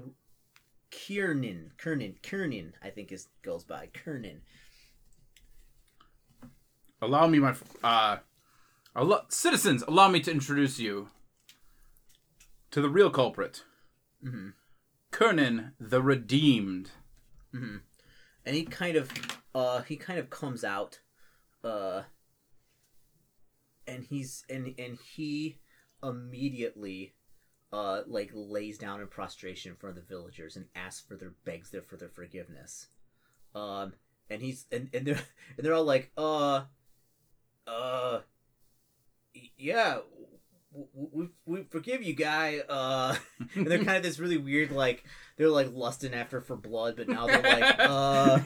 Kiernan Kernan Kernan I think is goes by Kernan Allow me, my uh, citizens. Allow me to introduce you to the real culprit, Mhm. Kernan the Redeemed. hmm And he kind of, uh, he kind of comes out, uh, and he's and and he immediately, uh, like lays down in prostration in front of the villagers and asks for their begs their for their forgiveness. Um, and he's and and they're and they're all like, uh, uh, yeah. We, we forgive you, guy. Uh, and they're kind of this really weird, like they're like lusting after for blood, but now they're like, uh,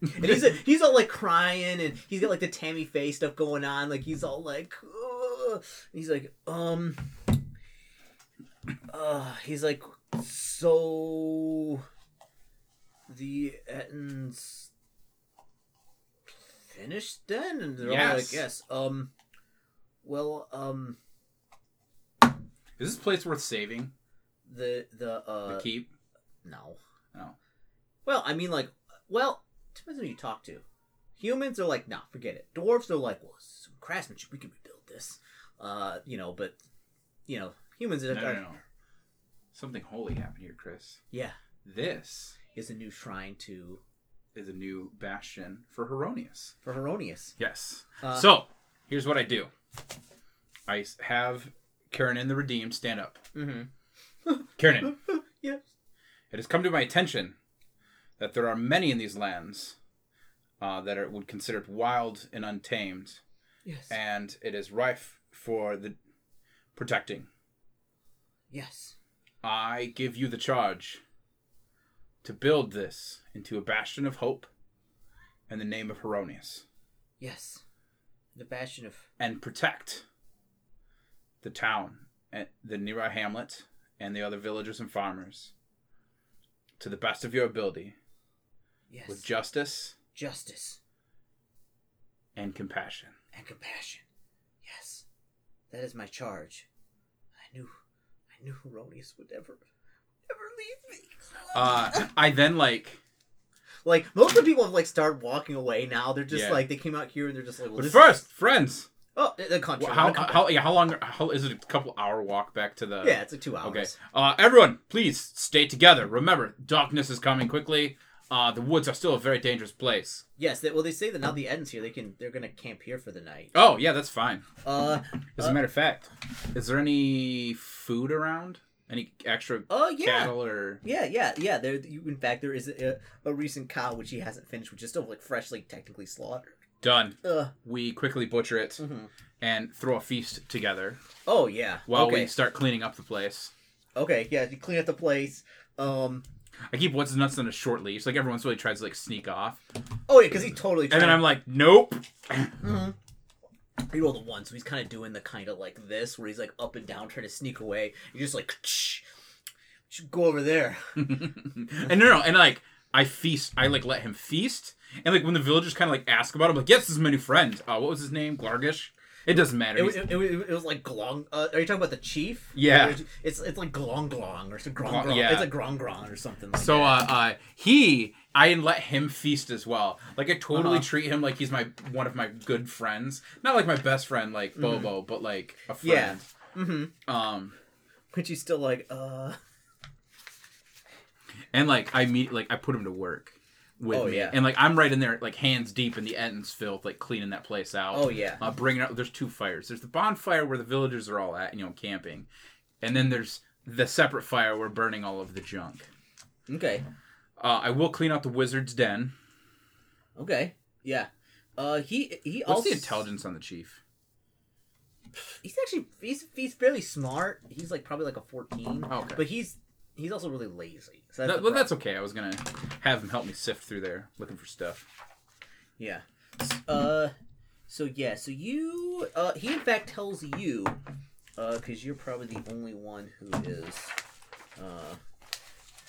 and he's he's all like crying, and he's got like the Tammy Faye stuff going on, like he's all like, uh, he's like, um, uh, he's like, so the Ettins finished then, and they're all like, yes, um, well, um, Is this place worth saving? the the uh, the keep? No. No. Well, I mean, like, well, depends on who you talk to. Humans are like, nah, forget it. Dwarves are like, well, some craftsmanship, we can rebuild this. Uh, you know, but, you know, humans are, No, no, no. Something holy happened here, Chris. yeah, This is a new shrine to is a new bastion for Heironeous. for Heironeous. Yes. Uh, so, here's what I do. I have Karen and the Redeemed stand up. Mm-hmm. Karen, yes. it has come to my attention that there are many in these lands uh, that are would consider it wild and untamed, Yes. and it is rife for the protecting. yes. I give you the charge to build this into a bastion of hope in the name of Heironeous Yes. The bastion of. and protect the town and the nearby hamlet and the other villagers and farmers to the best of your ability Yes. with justice justice and compassion. and compassion. Yes. That is my charge. I knew. I knew Heironeous would never. Never leave me. Uh, I then like, Like most of the people have like started walking away now. They're just Yeah. like they came out here and they're just like, well, but first, friends. Oh, the country. Well, how, how yeah how long how is it a couple hour walk back to the yeah, it's like two hours. okay uh everyone please stay together remember darkness is coming quickly uh the woods are still a very dangerous place Yes. They, well, they say that now the Edens here, they can they're gonna camp here for the night. oh yeah that's fine Uh. as a matter of fact is there any food around any extra Oh yeah. cattle or Yeah, yeah, yeah. There, you, in fact, there is a, a recent cow which he hasn't finished, which is still like freshly, technically slaughtered. Done Uh, we quickly butcher it mhm. and throw a feast together Oh yeah. while okay. we start cleaning up the place Okay. Yeah. You clean up the place. Um. I keep what's nuts on a short leash. Like everyone's really tries to like sneak off, Oh yeah, because he totally. and then I'm like, nope. Mhm. He rolled a one, so he's kind of doing the kind of like this, where he's like up and down trying to sneak away. You're just like, Shh, should go over there. and no, no, and like I feast. I like let him feast, and like when the villagers kind of like ask about him, like, yes, this is my new friend. Uh, what was his name? Glargish. It doesn't matter. It, was- it, it, it was like glong. Uh, are you talking about the chief? Yeah. It's it's like glong glong or some grong Glong- grong. yeah. It's like grong grong or something. Like so uh, uh, he, I let him feast as well. Like I totally Uh-huh. treat him like he's my one of my good friends. Not like my best friend, like Bobo, but like a friend. Yeah. mm-hmm. Um, Which he's still like, uh. And like I meet, like I put him to work with Oh, me, yeah. and like I'm right in there, like hands deep in the Ettins filth, like cleaning that place out. Oh yeah. uh, bringing up. There's two fires. There's the bonfire where the villagers are all at, you know, camping, and then there's the separate fire where burning all of the junk. Okay. Uh, I will clean out the wizard's den. Okay. Yeah. Uh, he he What's also the intelligence on the chief? He's actually he's he's fairly smart. He's like probably like a fourteen. Oh, okay. But he's he's also really lazy. So that's That, well, that's okay. I was gonna have him help me sift through there looking for stuff. Yeah. Uh, so yeah, so you, uh, he in fact tells you, uh, because you're probably the only one who is, uh,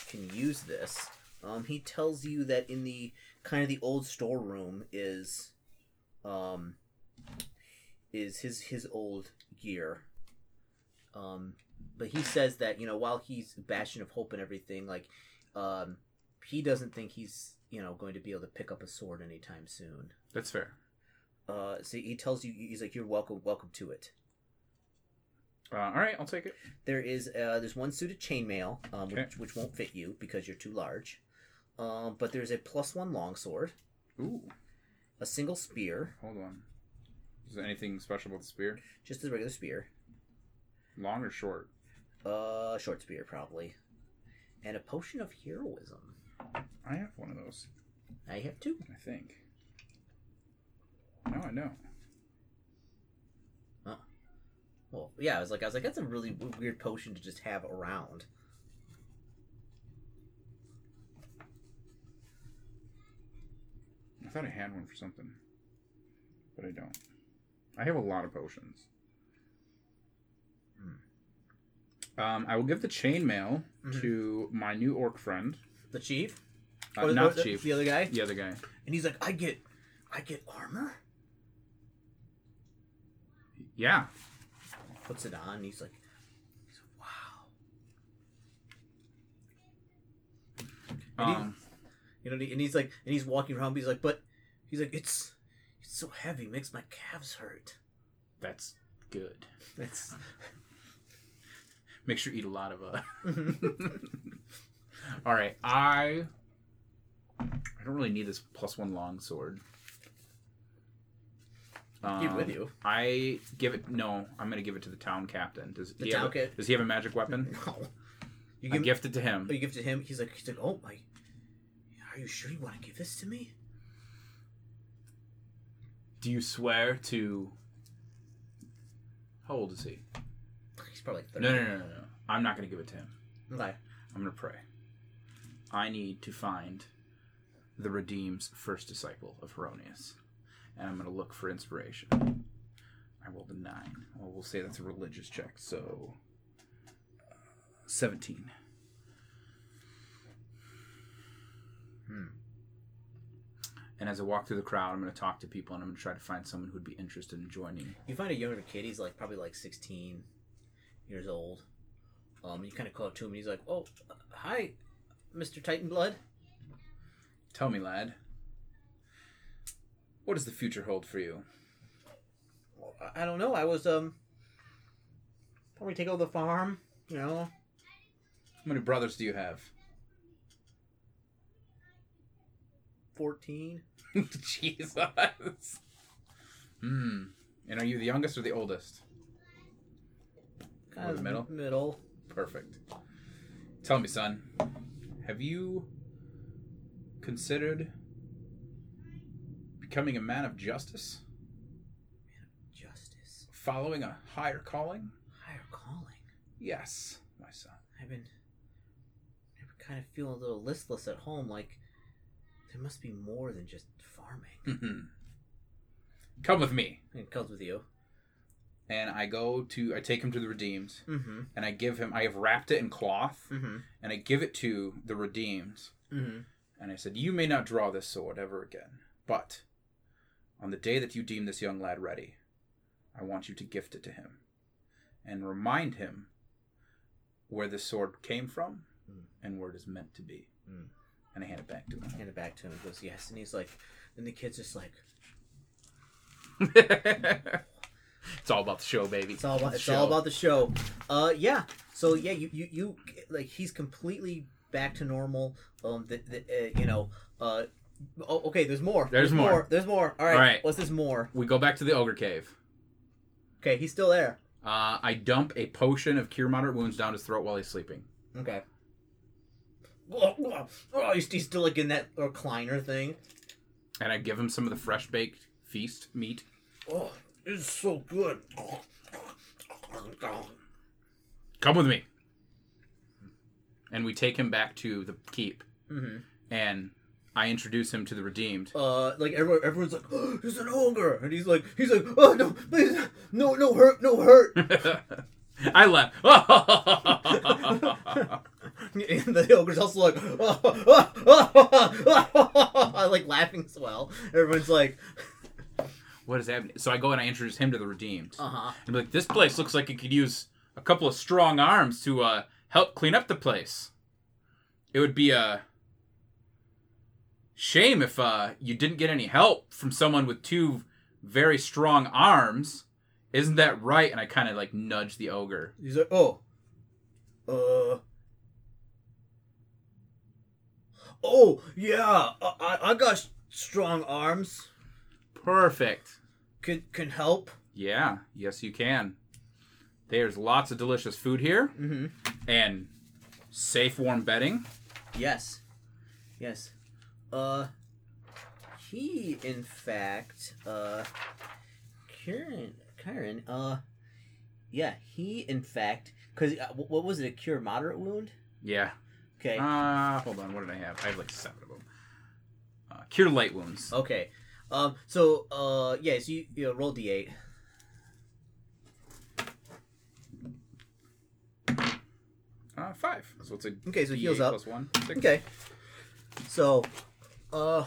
can use this. Um, he tells you that in the kind of the old storeroom is, um, is his his old gear. Um, but he says that you know while he's bastion of hope and everything, like, um, he doesn't think he's you know going to be able to pick up a sword anytime soon. That's fair. Uh, so he tells you he's like you're welcome, welcome to it. Uh, all right, I'll take it. There is uh, there's one suit of chainmail, um, Okay. which, which won't fit you because you're too large. Um, but there's a plus one longsword, Ooh, a single spear, hold on. Is there anything special about the spear? just a regular spear, Long or short? Uh, short spear probably, and a potion of heroism. I have one of those. I have two. I think. No, I know. Oh. Well, yeah, I was like, I was like, that's a really weird potion to just have around. I thought I had one for something, but I don't. I have a lot of potions. Um, I will give the chainmail Mhm. to my new orc friend. The chief, Uh, Or- not or the chief. the other guy, The other guy. and he's like, I get, I get armor. Yeah. Puts it on. And he's like, he's like, wow. And he- Um, You know, and he's like, and he's walking around. But he's like, but he's like, it's, it's so heavy, makes my calves hurt. that's good. That's Make sure you eat a lot of uh. All right, I. I don't really need this plus one long sword. Keep with Um, you. I give it. No, I'm gonna give it to the town captain. Does The he town have? A, cap- does he have a magic weapon? no. You I give, gift it to him. oh, you give it to him. He's like, he's like, oh my. Are you sure you want to give this to me? Do you swear to? How old is he? Probably like No, 30. no, no, no, no. I'm not gonna give it to him. Okay. I'm gonna pray. I need to find the Redeem's first disciple of Heironeous. And I'm going to look for inspiration. I rolled a 9. Well, we'll say that's a religious check, so. uh, 17. Hmm. And as I walk through the crowd, I'm going to talk to people and I'm going to try to find someone who'd be interested in joining. You find a younger kid. He's like probably like 16 years old. Um, you kind of call up to him, and he's like, "Oh, uh, hi, Mister Titan Blood." Tell me, lad, what does the future hold for you? Well, I- don't know. I was um, probably take over the farm. You know, How many brothers do you have? 14. Jesus. Hmm. And are you the youngest or the oldest? Or the middle? Middle. Perfect. Tell me, son, have you considered becoming a man of justice? Justice. Following a higher calling? Higher calling. Yes, my son. I've been, I've been kind of feeling a little listless at home. Like there must be more than just farming. Mhm. Come with me. it comes with you. And I go to, I take him to the Redeemed, Mm-hmm. and I give him, I have wrapped it in cloth, Mm-hmm. and I give it to the Redeemed. Mm-hmm. And I said, You may not draw this sword ever again, but on the day that you deem this young lad ready, I want you to gift it to him and remind him where this sword came from Mm. and where it is meant to be. Mm. And I hand it back to him. Hand it back to him. He goes, yes. And he's like, and the kid's just like, it's all about the show, baby. it's all about, it's Show. all about the show. Uh, yeah. So yeah, you, you, you, like, he's completely back to normal. Um, the, the, uh, you know, uh, oh, okay. There's more. There's more. There's more. All right. All right. What's this more? We go back to the ogre cave. Okay, he's still there. Uh, I dump a potion of cure moderate wounds down his throat while he's sleeping. Okay. Oh, oh, he's, he's still like in that recliner thing. And I give him some of the fresh baked feast meat. Oh, it's so good. Come with me. And we take him back to the keep. hmm and I introduce him to the redeemed. Uh, like everyone, everyone's like, oh, "He's an ogre," and he's like, "He's like, oh no, please, no, no hurt, no hurt." I laugh. and the ogre's also like, oh, oh, oh, oh, I like laughing as well. Everyone's like, what is happening? So I go and I introduce him to the redeemed. "Uh huh." And be like, this place looks like it could use a couple of strong arms to uh, help clean up the place. It would be a shame if uh, you didn't get any help from someone with two very strong arms. Isn't that right? And I kind of like nudge the ogre. He's like, "Oh, uh." Oh yeah, I, I- I got strong arms. Perfect. Can can help. Yeah, yes, you can. There's lots of delicious food here Mm-hmm. and safe, warm bedding. Yes. Yes. Uh he in fact uh Kieran Kieran uh yeah, he in fact cuz uh, what was it a cure moderate wound? Yeah. Okay. Uh, hold on. What did I have? I have like seven of them. Uh, cure light wounds. okay. Um so uh yeah, so you, you know, roll d8. Uh, five. So it's a Okay, so heals D8 up. plus one. Six. Okay. So uh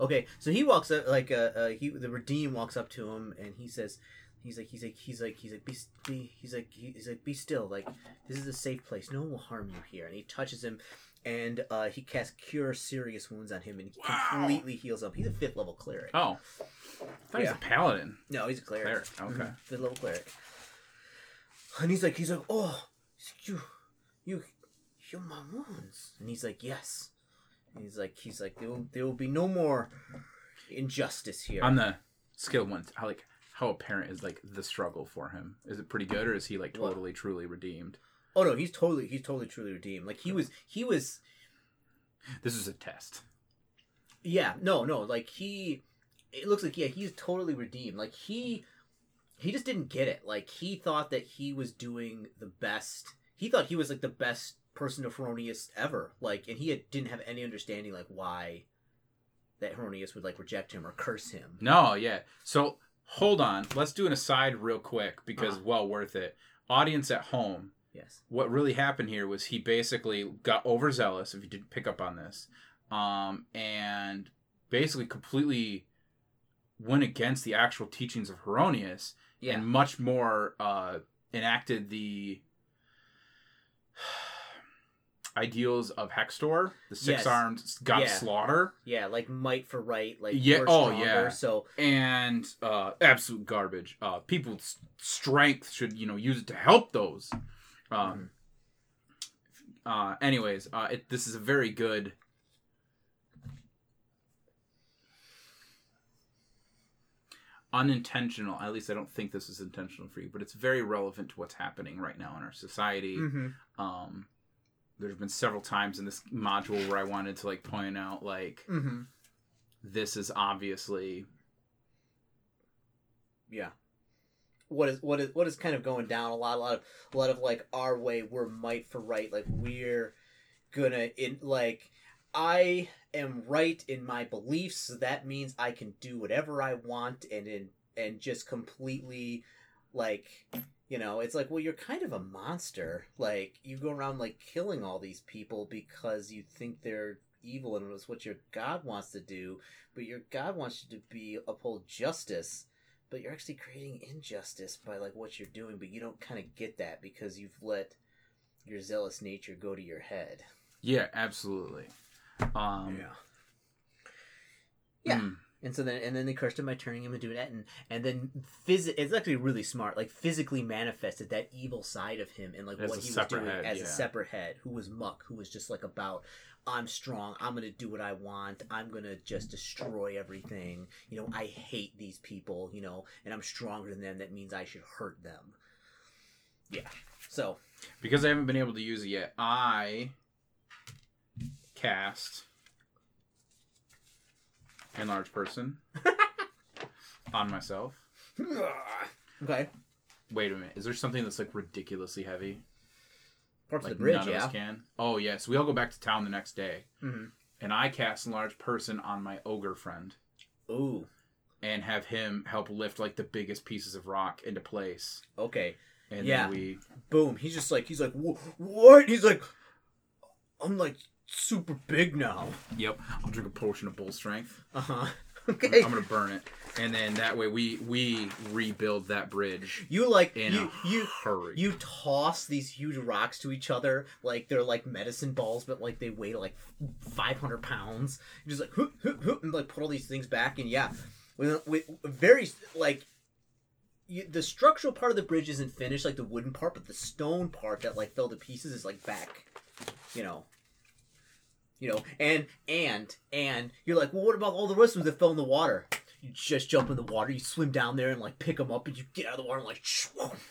Okay, so he walks up like uh, uh he the redeem walks up to him and he says he's like he's like he's like he's like be, be he's like he's like be still like this is a safe place no one will harm you here and he touches him and uh he casts cure serious wounds on him and he Wow. completely heals up he's a fifth level cleric. Oh. I thought he was a paladin. no he's a cleric Cleric, okay. Mhm, fifth level cleric and he's like he's like oh you you heal my wounds and he's like yes and he's like he's like there will, there will be no more injustice here On the skill one, how like how apparent is like the struggle for him? Is it pretty good, or is he like totally truly redeemed? oh no he's totally he's totally truly redeemed like he was he was This is a test. yeah no no like he it looks like yeah he's totally redeemed like he he just didn't get it. Like he thought that he was doing the best. He thought he was like the best person of Heironeous ever. Like, and he had, didn't have any understanding like why that Heironeous would like reject him or curse him. No, yeah. So hold on. Let's do an aside real quick because Uh-huh. well worth it. Audience at home. Yes. What really happened here was he basically got overzealous. If you didn't pick up on this, um, and basically completely went against the actual teachings of Heironeous Yeah. and much more uh, enacted the ideals of Hextor, the Yes. six armed god Yeah. slaughter, yeah, like might for right. Like Yeah, oh, yeah. So and uh, absolute garbage. Uh, people's strength should you know use it to help those. Um, uh, anyways, uh, it, this is a very good. Unintentional. At least I don't think this is intentional for you, but it's very relevant to what's happening right now in our society. Mhm. Um, there's been several times in this module where I wanted to like point out like Mhm. this is obviously Yeah. What is what is what is kind of going down a lot, a lot of a lot of like our way. We're might for right. Like we're gonna in like I am right in my beliefs. So that means I can do whatever I want and in and just completely like you know it's like well you're kind of a monster like you go around like killing all these people because you think they're evil and it's what your god wants to do but your god wants you to be uphold justice but you're actually creating injustice by like what you're doing but you don't kind of get that because you've let your zealous nature go to your head yeah, absolutely. Um, Yeah. Yeah. And so then and then they cursed him by turning him into an et and and then phys- it's actually really smart like physically manifested that evil side of him and like As what he was doing head, as yeah. a separate head who was muck who was just like about i'm strong i'm gonna do what i want i'm gonna just destroy everything. You know i hate these people you know and i'm stronger than them. That means i should hurt them. Yeah. So Because I haven't been able to use it yet, I cast enlarge person on myself. okay Wait a minute. Is there something that's like ridiculously heavy? parts Like of the bridge none of us can. Oh yeah. So we all go back to town the next day, hmm and I cast enlarge person on my ogre friend ooh and have him help lift like the biggest pieces of rock into place. okay And Yeah. then we boom he's just like he's like what he's like i'm like super big now. Yep. I'll drink a potion of bull strength. uh-huh. I'm, okay I'm gonna burn it, and then that way we we rebuild that bridge you like you you hurry. you toss these huge rocks to each other like they're like medicine balls but like they weigh like 500 pounds. You just like hoop, hoop, hoop, and like put all these things back and yeah. With, with very like you, the structural part of the bridge isn't finished like the wooden part but the stone part that like fell to pieces is like back you know you know and and and you're like well what about all the rest of them that fell in the water you just jump in the water you swim down there and like pick them up and you get out of the water and like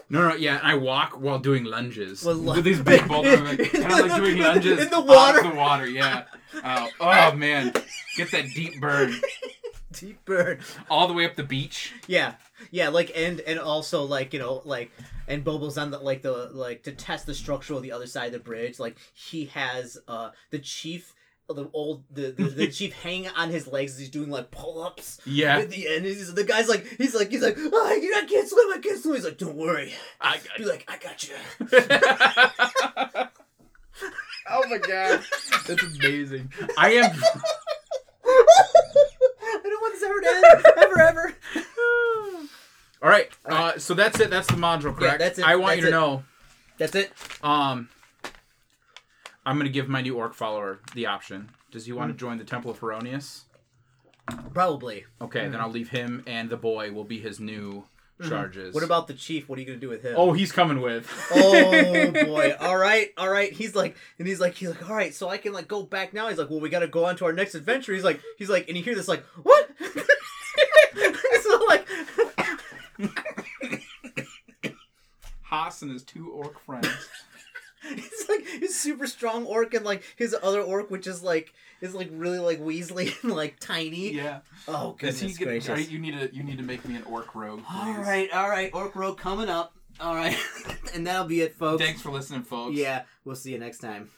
no, no, yeah. And I walk while doing lunges Well, with these big boulders, like, kind of like doing lunges In the water. the water. Yeah. Oh, oh man, get that deep burn deep burn all the way up the beach. Yeah, yeah, like and and also like you know like and Bobo's on the like the like to test the structure of the other side of the bridge. Like he has uh the chief, the old the the, the chief hanging on his legs as he's doing like pull ups. Yeah, At the end, he's, the guy's like he's like he's like oh, I can't swim, I can't swim. He's like don't worry. I He's like I got you. oh my god, that's amazing. I am. I don't want this ever to end. Ever ever. All right, All right. Uh, so that's it. That's the module, correct? that's it, I want you to it. know. That's it. Um, I'm gonna give my new orc follower the option. Does he Hmm. want to join the Temple of Heironeous? Probably. Okay, Hmm. then I'll leave him and the boy will be his new charges. What about the chief? What are you gonna do with him? Oh, he's coming with. oh boy all right all right he's like and he's like he's like all right so i can like go back now he's like well we gotta go on to our next adventure he's like he's like and you hear this like what so like Haas and his two orc friends. he's like he's super strong orc and like his other orc, which is like is like really like Weasley and like tiny. Yeah. Oh he goodness get- gracious! all right, you need to you need to make me an orc rogue. All please. right, all right, orc rogue coming up. All right, and that'll be it, folks. Thanks for listening, folks. Yeah, we'll see you next time.